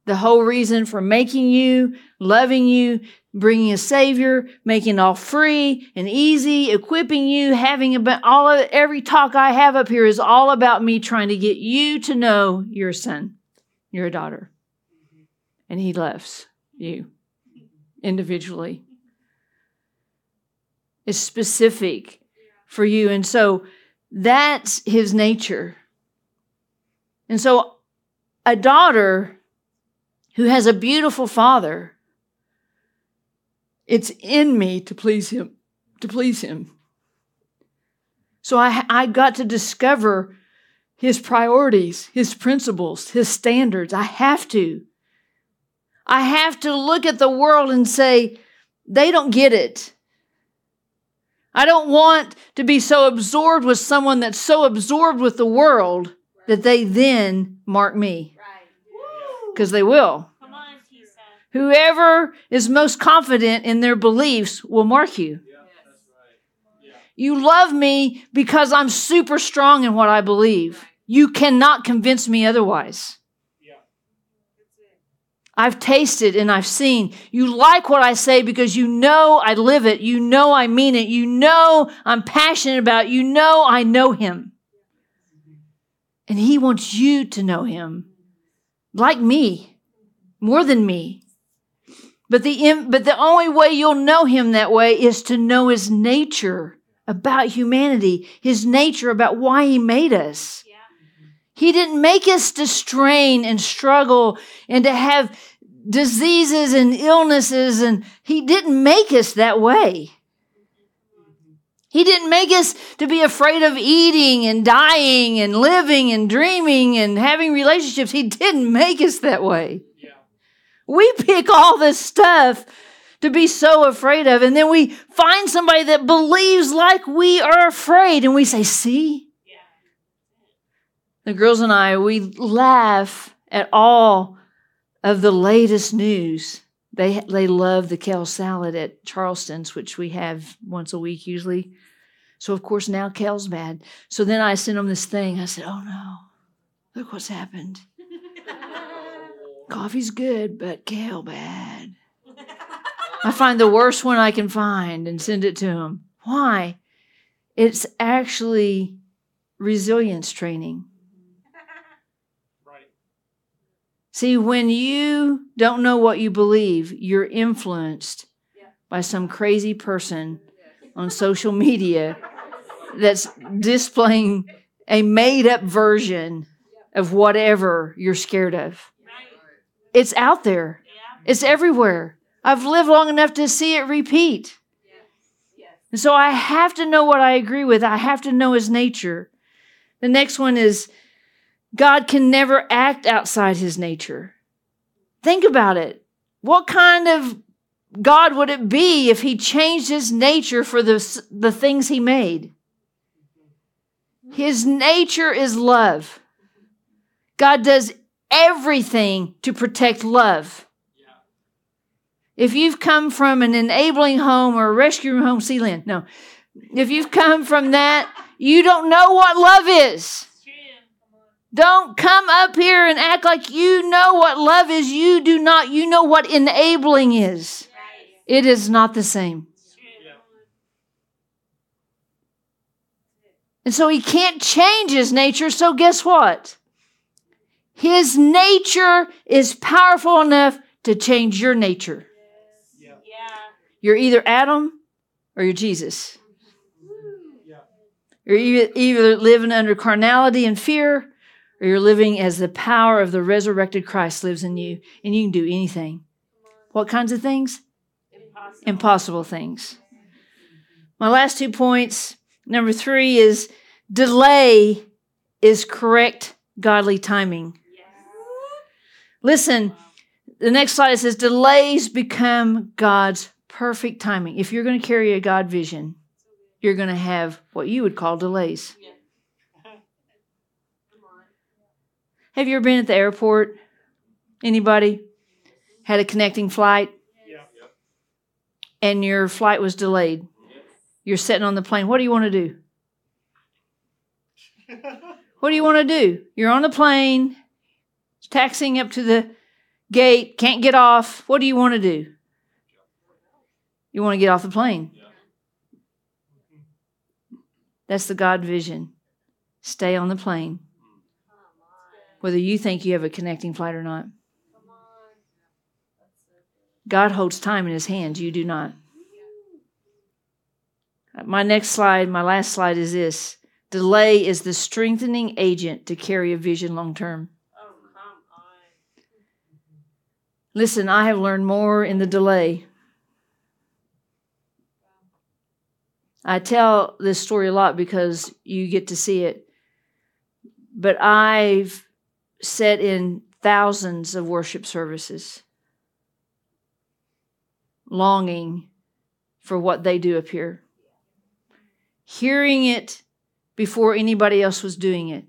The whole reason for making you, loving you, bringing a savior, making all free and easy, equipping you, having about all of every talk I have up here is all about me trying to get you to know you're son, you're a daughter. And he loves you individually. It's specific for you. And so that's his nature. And so a daughter who has a beautiful father, it's in me to please him, to please him. So I, I got to discover his priorities, his principles, his standards. I have to. I have to look at the world and say, they don't get it. I don't want to be so absorbed with someone that's so absorbed with the world that they then mark me. Because they will. Whoever is most confident in their beliefs will mark you. You love me because I'm super strong in what I believe. You cannot convince me otherwise. I've tasted and I've seen. You like what I say because you know I live it. You know I mean it. You know I'm passionate about it. You know I know him. And he wants you to know him like me, more than me. But the, but the only way you'll know him that way is to know his nature about humanity, his nature about why he made us. He didn't make us to strain and struggle and to have diseases and illnesses, and He didn't make us that way. He didn't make us to be afraid of eating and dying and living and dreaming and having relationships. He didn't make us that way. We pick all this stuff to be so afraid of, and then we find somebody that believes like we are afraid, and we say, See? Yeah. The girls and I, we laugh at all of the latest news. They they love the kale salad at Charleston's, which we have once a week usually. So of course now kale's bad. So then I sent them this thing. I said, "Oh no, look what's happened. Coffee's good, but kale bad." I find the worst one I can find and send it to him. Why? It's actually resilience training. See, when you don't know what you believe, you're influenced by some crazy person on social media that's displaying a made up version of whatever you're scared of. It's out there, it's everywhere. I've lived long enough to see it repeat. And so I have to know what I agree with, I have to know his nature. The next one is God can never act outside his nature. Think about it. What kind of God would it be if he changed his nature for the, the things he made? Mm-hmm. His nature is love. God does everything to protect love. If you've come from an enabling home or a rescue home, see Sealand, no. If you've come from that, you don't know what love is. Don't come up here and act like you know what love is. You do not. You know what enabling is. It is not the same. And so he can't change his nature. So guess what? His nature is powerful enough to change your nature. Yeah. You're either Adam or you're Jesus. You're e- either living under carnality and fear, or you're living as the power of the resurrected Christ lives in you, and you can do anything. What kinds of things? Impossible. Impossible things. My last two points. Number three is delay is correct godly timing. Yes. Listen, the next slide says delays become God's perfect timing. If you're going to carry a God vision, you're going to have what you would call delays. Yeah. Have you ever been at the airport? Anybody had a connecting flight Yeah. and your flight was delayed? You're sitting on the plane. What do you want to do? (laughs) What do you want to do? You're on the plane, taxiing up to the gate, can't get off. What do you want to do? You want to get off the plane. That's the God vision. Stay on the plane, whether you think you have a connecting flight or not. God holds time in his hands, you do not. My next slide, my last slide is this delay is the strengthening agent to carry a vision long term. Oh, come on. Listen, I have learned more in the delay. I tell this story a lot because you get to see it. But I've sat in thousands of worship services longing for what they do up here, hearing it before anybody else was doing it.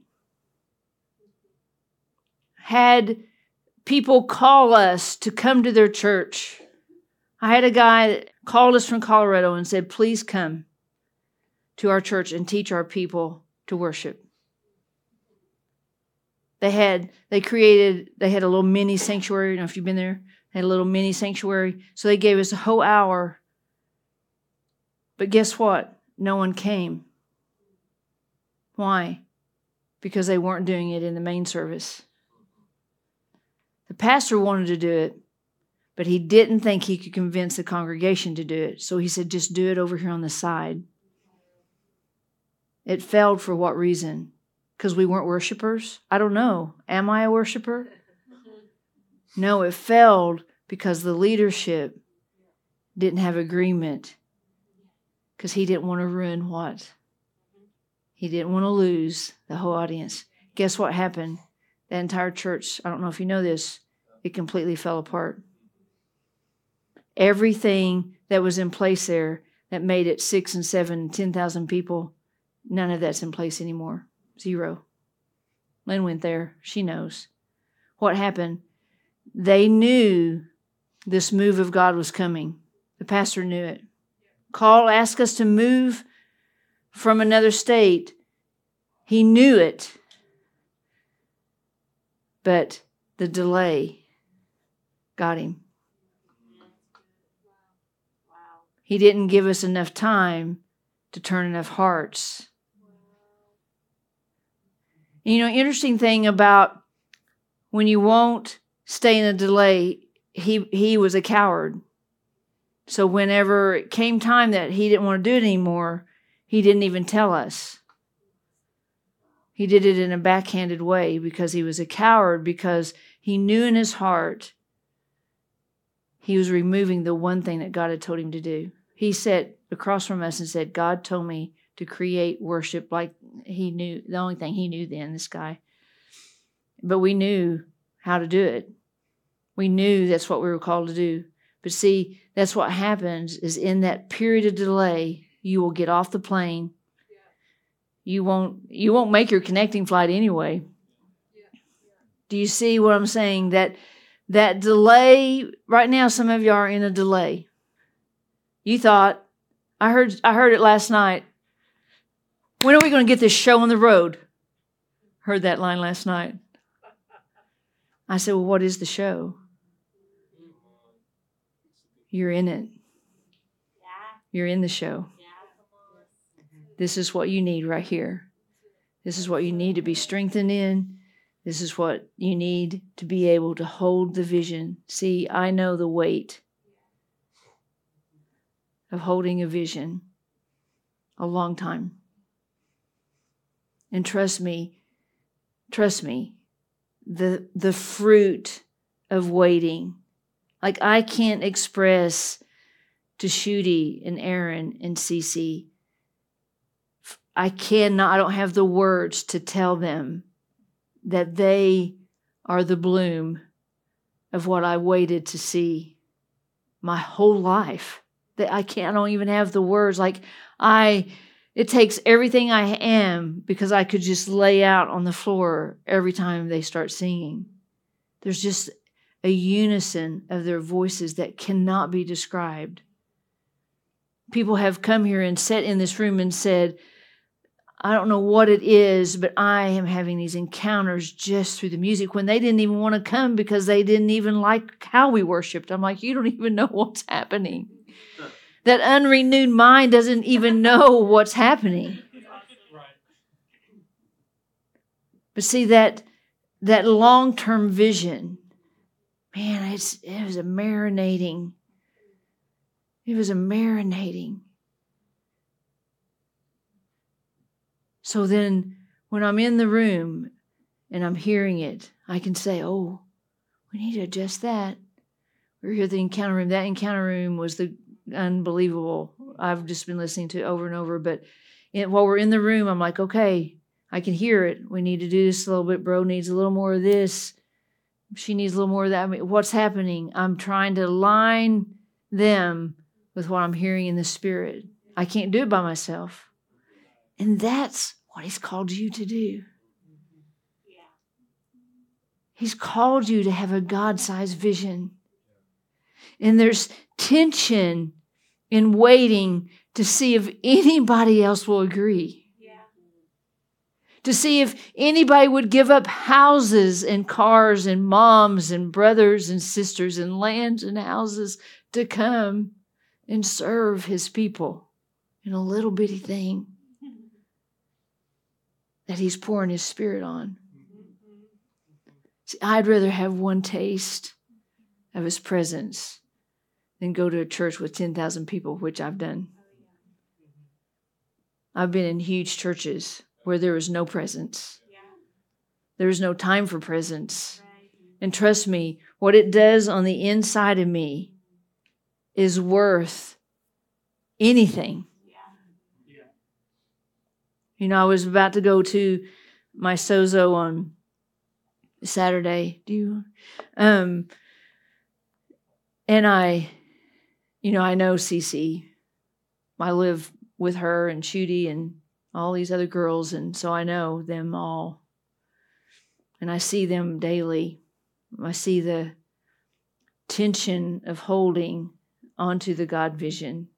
Had people call us to come to their church. I had a guy that called us from Colorado and said, Please come to our church and teach our people to worship. They had, they created, they had a little mini sanctuary. I don't know if you've been there. They had a little mini sanctuary. So they gave us a whole hour. But guess what? No one came. Why? Because they weren't doing it in the main service. The pastor wanted to do it, but he didn't think he could convince the congregation to do it. So he said, just do it over here on the side. It failed for what reason? Because we weren't worshipers? I don't know. Am I a worshiper? (laughs) No, it failed because the leadership didn't have agreement because he didn't want to ruin what? He didn't want to lose the whole audience. Guess what happened? The entire church, I don't know if you know this, it completely fell apart. Everything that was in place there that made it six and seven, ten thousand people, none of that's in place anymore. Zero. Lynn went there. She knows. What happened? They knew this move of God was coming. The pastor knew it. Call, asked us to move from another state. He knew it. But the delay got him. He didn't give us enough time to turn enough hearts. You know, interesting thing about when you won't stay in a delay, he he was a coward. So whenever it came time that he didn't want to do it anymore, he didn't even tell us. He did it in a backhanded way because he was a coward because he knew in his heart he was removing the one thing that God had told him to do. He sat across from us and said, God told me to create worship like he knew, the only thing he knew then, this guy. But we knew how to do it. We knew that's what we were called to do. But see, that's what happens is in that period of delay, you will get off the plane. You won't you won't make your connecting flight anyway. Do you see what I'm saying? That that delay right now some of you are in a delay you thought i heard i heard it last night when are we going to get this show on the road heard that line last night i said well what is the show you're in it Yeah. you're in the show Yeah. Come on. This is what you need right here this is what you need to be strengthened in This is what you need to be able to hold the vision. See, I know the weight of holding a vision a long time. And trust me, trust me, the the fruit of waiting. Like I can't express to Shooty and Aaron and Cece. I cannot, I don't have the words to tell them that they are the bloom of what I waited to see my whole life. That I can't, I don't even have the words. Like I it takes everything I am because I could just lay out on the floor every time they start singing. There's just a unison of their voices that cannot be described. People have come here and sat in this room and said, I don't know what it is, but I am having these encounters just through the music when they didn't even want to come because they didn't even like how we worshiped. I'm like, you don't even know (laughs) what's happening that unrenewed mind doesn't even know what's happening. But see that that long-term vision, man, it's it was a marinating. It was a marinating. So then when I'm in the room and I'm hearing it, I can say, oh, we need to adjust that. We're here at the encounter room. That encounter room was the unbelievable. I've just been listening to it over and over. But it, while we're in the room, I'm like, okay, I can hear it. We need to do this a little bit. Bro needs a little more of this. She needs a little more of that. I mean, what's happening? I'm trying to align them with what I'm hearing in the spirit. I can't do it by myself. And that's what he's called you to do. He's called you to have a God sized vision. And there's tension in waiting to see if anybody else will agree. Yeah. To see if anybody would give up houses and cars and moms and brothers and sisters and lands and houses to come and serve his people in a little bitty thing that he's pouring his spirit on. See, I'd rather have one taste of his presence than go to a church with 10,000 people, which I've done. I've been in huge churches where there was no presence. There was no time for presence. And trust me, what it does on the inside of me is worth anything. You know, I was about to go to my sozo on Saturday. Do you? Um, and I you know, I know Cece. I live with her and Shooty and all these other girls, and so I know them all. And I see them daily. I see the tension of holding onto the God vision.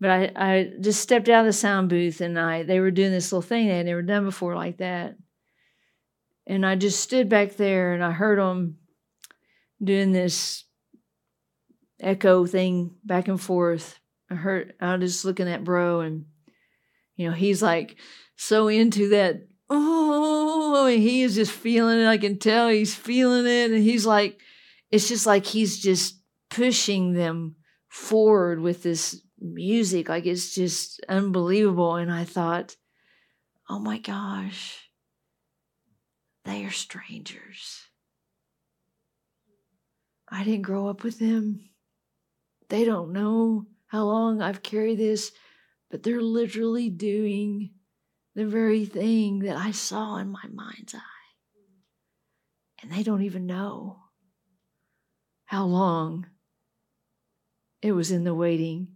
But I, I just stepped out of the sound booth and I they were doing this little thing they had never done before like that. And I just stood back there and I heard them doing this echo thing back and forth. I heard I was just looking at bro and you know, he's like so into that oh he is just feeling it. I can tell he's feeling it. And he's like, it's just like he's just pushing them forward with this music. Like it's just unbelievable. And I thought, oh my gosh, they are strangers. I didn't grow up with them. They don't know how long I've carried this, but they're literally doing the very thing that I saw in my mind's eye. And they don't even know how long it was in the waiting.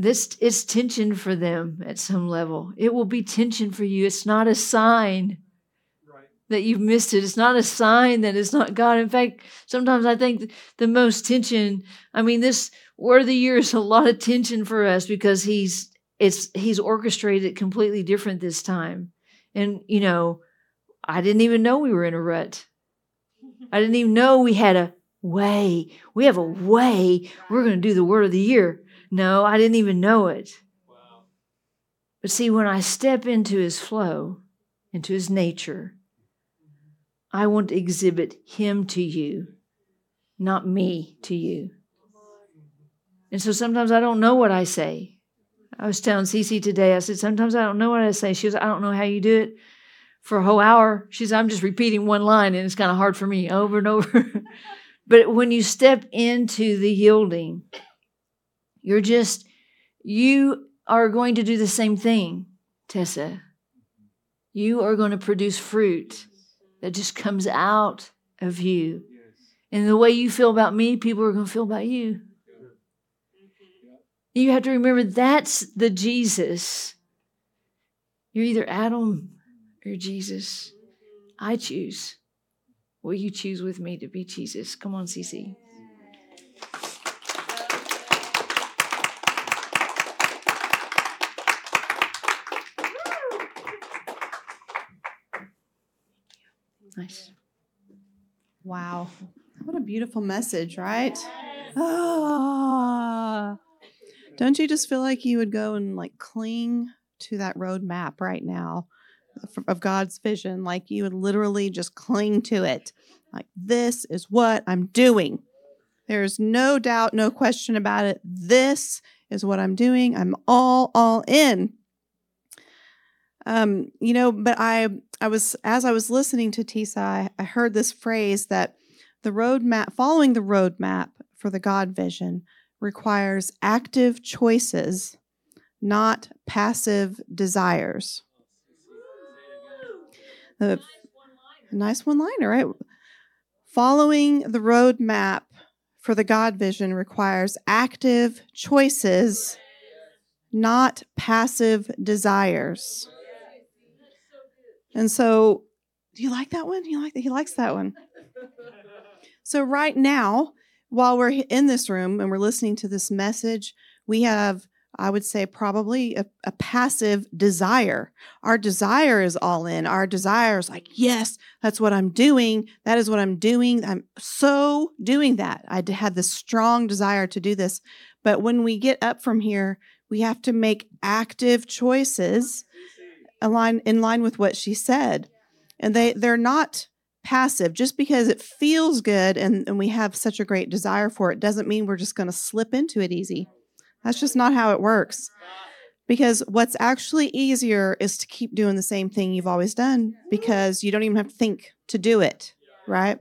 This is tension for them at some level. It will be tension for you. It's not a sign that you've missed it. It's not a sign that it's not God. In fact, sometimes I think the most tension, I mean, this word of the year is a lot of tension for us because he's it's he's orchestrated it completely different this time. And you know, I didn't even know we were in a rut. I didn't even know we had a way. We have a way we're going to do the word of the year. No, I didn't even know it. Wow. But see, when I step into his flow, into his nature, I want to exhibit him to you, not me to you. And so sometimes I don't know what I say. I was telling Cece today, I said, sometimes I don't know what I say. She goes, I don't know how you do it for a whole hour. She said, I'm just repeating one line and it's kind of hard for me over and over. (laughs) but when you step into the yielding, you're just, you are going to do the same thing, Tessa. You are going to produce fruit that just comes out of you. And the way you feel about me, people are going to feel about you. You have to remember that's the Jesus. You're either Adam or Jesus. I choose. Will you choose with me to be Jesus? Come on, Cece. Nice. Wow. What a beautiful message, right? Ah. Don't you just feel like you would go and like cling to that road map right now of God's vision? Like you would literally just cling to it. Like, this is what I'm doing. There's no doubt, no question about it. This is what I'm doing. I'm all, all in. Um, you know, but I, I was as I was listening to Tisa, I, I heard this phrase that the roadmap, following the roadmap for the God vision, requires active choices, not passive desires. The, nice one liner, right? Following the roadmap for the God vision requires active choices, not passive desires. And so, do you like that one? You like that? He likes that one. So, right now, while we're in this room and we're listening to this message, we have, I would say, probably a, a, passive desire. Our desire is all in. Our desire is like, yes, that's what I'm doing. That is what I'm doing. I'm so doing that. I had this strong desire to do this. But when we get up from here, we have to make active choices align in line with what she said. And they they're not passive. Just because it feels good and, and we have such a great desire for it doesn't mean we're just going to slip into it easy. That's just not how it works. Because what's actually easier is to keep doing the same thing you've always done because you don't even have to think to do it, right?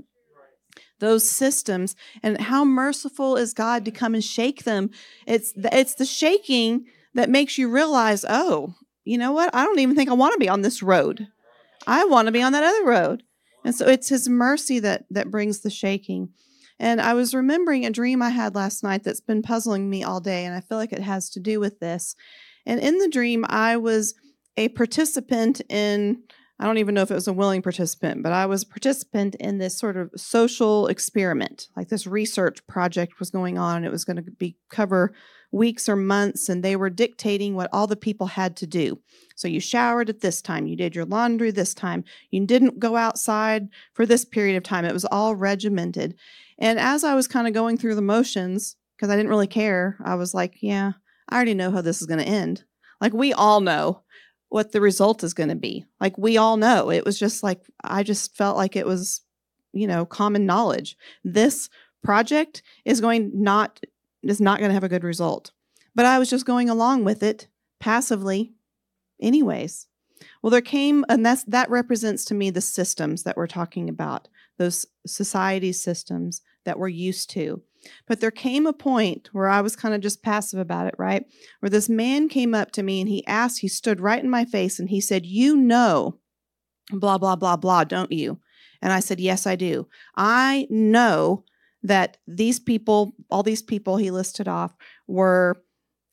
Those systems and how merciful is God to come and shake them. It's the, it's the shaking that makes you realize, oh, you know what? I don't even think I want to be on this road. I want to be on that other road. And so it's his mercy that that brings the shaking. And I was remembering a dream I had last night that's been puzzling me all day and I feel like it has to do with this. And in the dream I was a participant in I don't even know if it was a willing participant, but I was a participant in this sort of social experiment. Like this research project was going on, and it was going to be cover weeks or months, and they were dictating what all the people had to do. So you showered at this time, you did your laundry this time, you didn't go outside for this period of time. It was all regimented. And as I was kind of going through the motions, because I didn't really care, I was like, yeah, I already know how this is going to end. Like we all know what the result is going to be. Like we all know. It was just like I just felt like it was, you know, common knowledge. This project is going not is not going to have a good result. But I was just going along with it passively anyways. Well, there came and that's that represents to me the systems that we're talking about. Those society systems that we're used to. But there came a point where I was kind of just passive about it, right? Where this man came up to me and he asked, he stood right in my face and he said, You know, blah, blah, blah, blah, don't you? And I said, Yes, I do. I know that these people, all these people he listed off, were,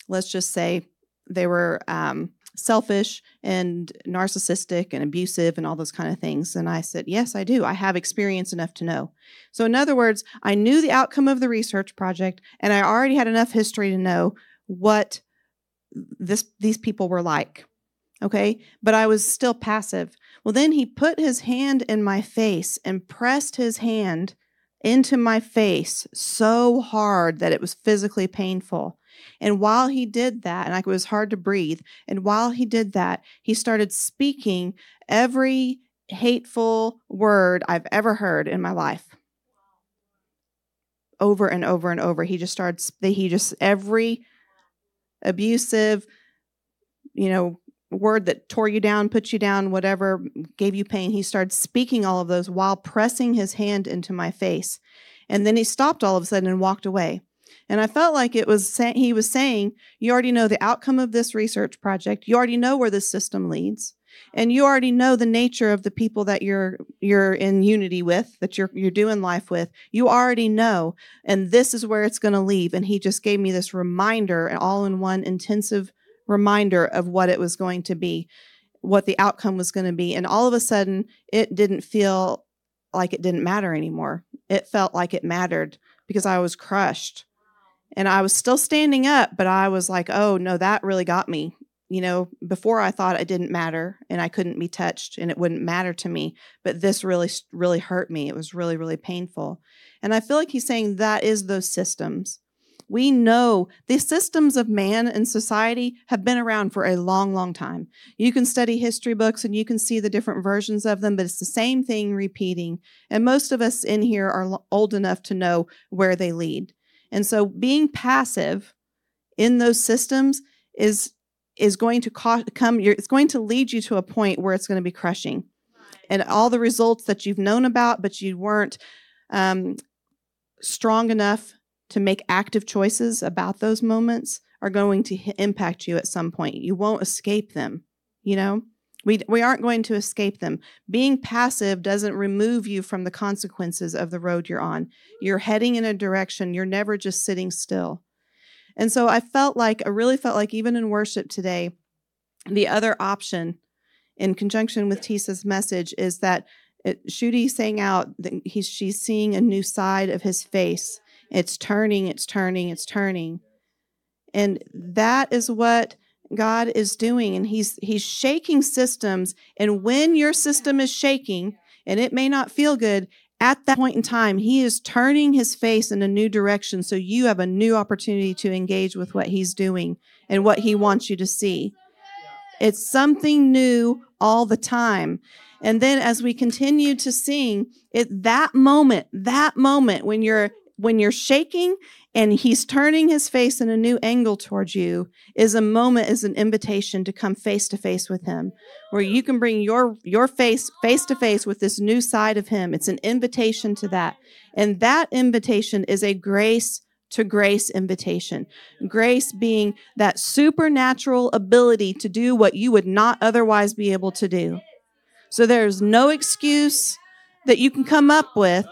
let's just say, they were um, selfish and narcissistic and abusive and all those kind of things? And I said, Yes, I do. I have experience enough to know. So, in other words, I knew the outcome of the research project and I already had enough history to know what this these people were like. Okay? But I was still passive. Well, then he put his hand in my face and pressed his hand into my face so hard that it was physically painful. And while he did that, and like it was hard to breathe, and while he did that, he started speaking every hateful word I've ever heard in my life. Over and over and over. He just starts, he just, every abusive, you know, word that tore you down, put you down, whatever gave you pain, he started speaking all of those while pressing his hand into my face. And then he stopped all of a sudden and walked away. And I felt like it was say- he was saying, you already know the outcome of this research project. You already know where this system leads. And you already know the nature of the people that you're you're in unity with, that you're you're doing life with. You already know, and this is where it's going to leave. And he just gave me this reminder, all in one intensive reminder of what it was going to be, what the outcome was going to be. And all of a sudden, it didn't feel like it didn't matter anymore. It felt like it mattered because I was crushed. And I was still standing up, but I was like, oh, no, that really got me. You know, before I thought it didn't matter and I couldn't be touched and it wouldn't matter to me. But this really, really hurt me. It was really, really painful. And I feel like he's saying that is those systems. We know the systems of man and society have been around for a long, long time. You can study history books and you can see the different versions of them, but it's the same thing repeating. And most of us in here are old enough to know where they lead. And so being passive in those systems is is going to co- come it's going to lead you to a point where it's going to be crushing and all the results that you've known about but you weren't um, strong enough to make active choices about those moments are going to impact you at some point you won't escape them you know we, we aren't going to escape them. Being passive doesn't remove you from the consequences of the road you're on. You're heading in a direction, you're never just sitting still. And so I felt like, I really felt like, even in worship today, the other option in conjunction with Tisa's message is that it, Shudi sang out that he's, she's seeing a new side of his face. It's turning, it's turning, it's turning. And that is what God is doing and he's he's shaking systems and when your system is shaking and it may not feel good at that point in time he is turning his face in a new direction so you have a new opportunity to engage with what he's doing and what he wants you to see it's something new all the time and then as we continue to sing it that moment that moment when you're when you're shaking and he's turning his face in a new angle towards you is a moment is an invitation to come face to face with him where you can bring your your face face to face with this new side of him. It's an invitation to that. And that invitation is a grace to grace invitation. Grace being that supernatural ability to do what you would not otherwise be able to do. So there's no excuse that you can come up with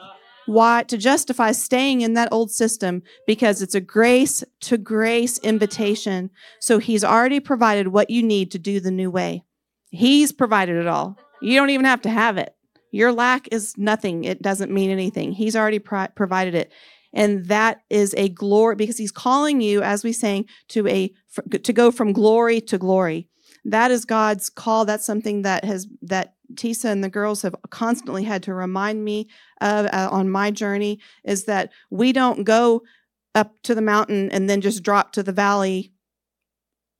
why to justify staying in that old system because it's a grace to grace invitation. So he's already provided what you need to do the new way. He's provided it all. You don't even have to have it. Your lack is nothing. It doesn't mean anything. He's already pro- provided it. And that is a glory because he's calling you, as we sang, to a to go from glory to glory. That is God's call. That's something that has that Tisa and the girls have constantly had to remind me of uh, on my journey is that we don't go up to the mountain and then just drop to the valley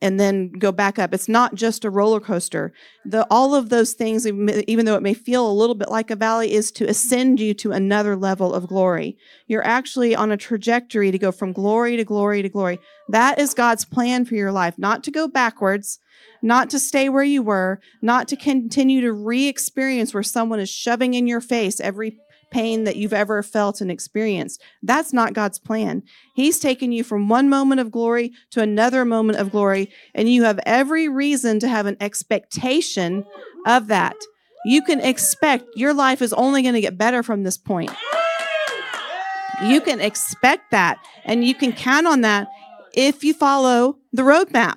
and then go back up. It's not just a roller coaster. The all of those things, even though it may feel a little bit like a valley, is to ascend you to another level of glory. You're actually on a trajectory to go from glory to glory to glory. That is God's plan for your life, not to go backwards, not to stay where you were, not to continue to re-experience where someone is shoving in your face every pain that you've ever felt and experienced. That's not God's plan. He's taken you from one moment of glory to another moment of glory, and you have every reason to have an expectation of that. You can expect your life is only going to get better from this point. You can expect that, and you can count on that if you follow the roadmap.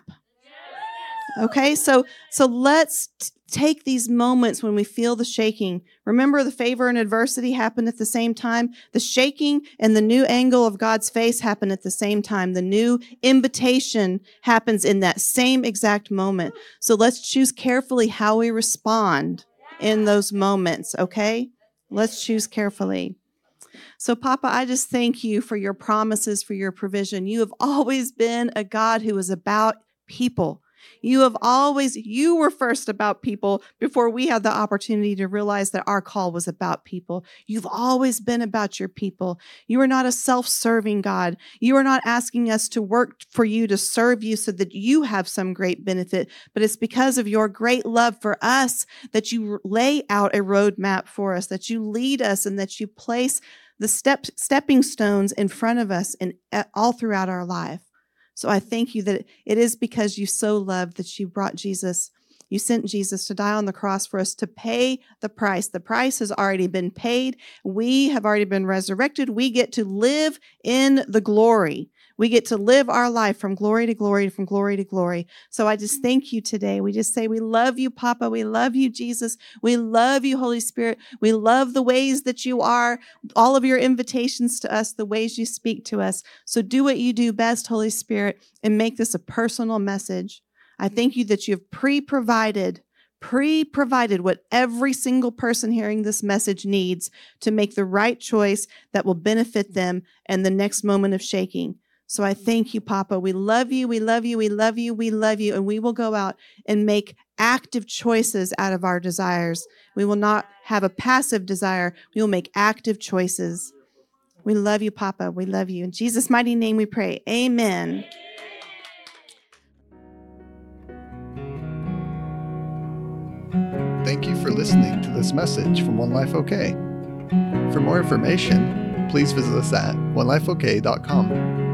Okay, so so let's take these moments when we feel the shaking. Remember, the favor and adversity happen at the same time. The shaking and the new angle of God's face happen at the same time. The new invitation happens in that same exact moment. So let's choose carefully how we respond in those moments. Okay, let's choose carefully. So, Papa, I just thank you for your promises, for your provision. You have always been a God who is about people. You have always, you were first about people before we had the opportunity to realize that our call was about people. You've always been about your people. You are not a self serving God. You are not asking us to work for you to serve you so that you have some great benefit, but it's because of your great love for us that you lay out a roadmap for us, that you lead us, and that you place the step, stepping stones in front of us and all throughout our life. So I thank you that it is because you so loved that you brought Jesus. You sent Jesus to die on the cross for us to pay the price. The price has already been paid. We have already been resurrected. We get to live in the glory. We get to live our life from glory to glory, from glory to glory. So I just mm. thank you today. We just say, We love you, Papa. We love you, Jesus. We love you, Holy Spirit. We love the ways that you are, all of your invitations to us, the ways you speak to us. So do what you do best, Holy Spirit, and make this a personal message. I thank you that you have pre provided pre provided what every single person hearing this message needs to make the right choice that will benefit mm. them and the next moment of shaking. So I thank you, Papa. We love you. We love you. We love you. We love you. And we will go out and make active choices out of our desires. We will not have a passive desire. We will make active choices. We love you, Papa. We love you. In Jesus' mighty name we pray. Amen. Thank you for listening to this message from One Life OK. For more information, please visit us at onelifeok.com.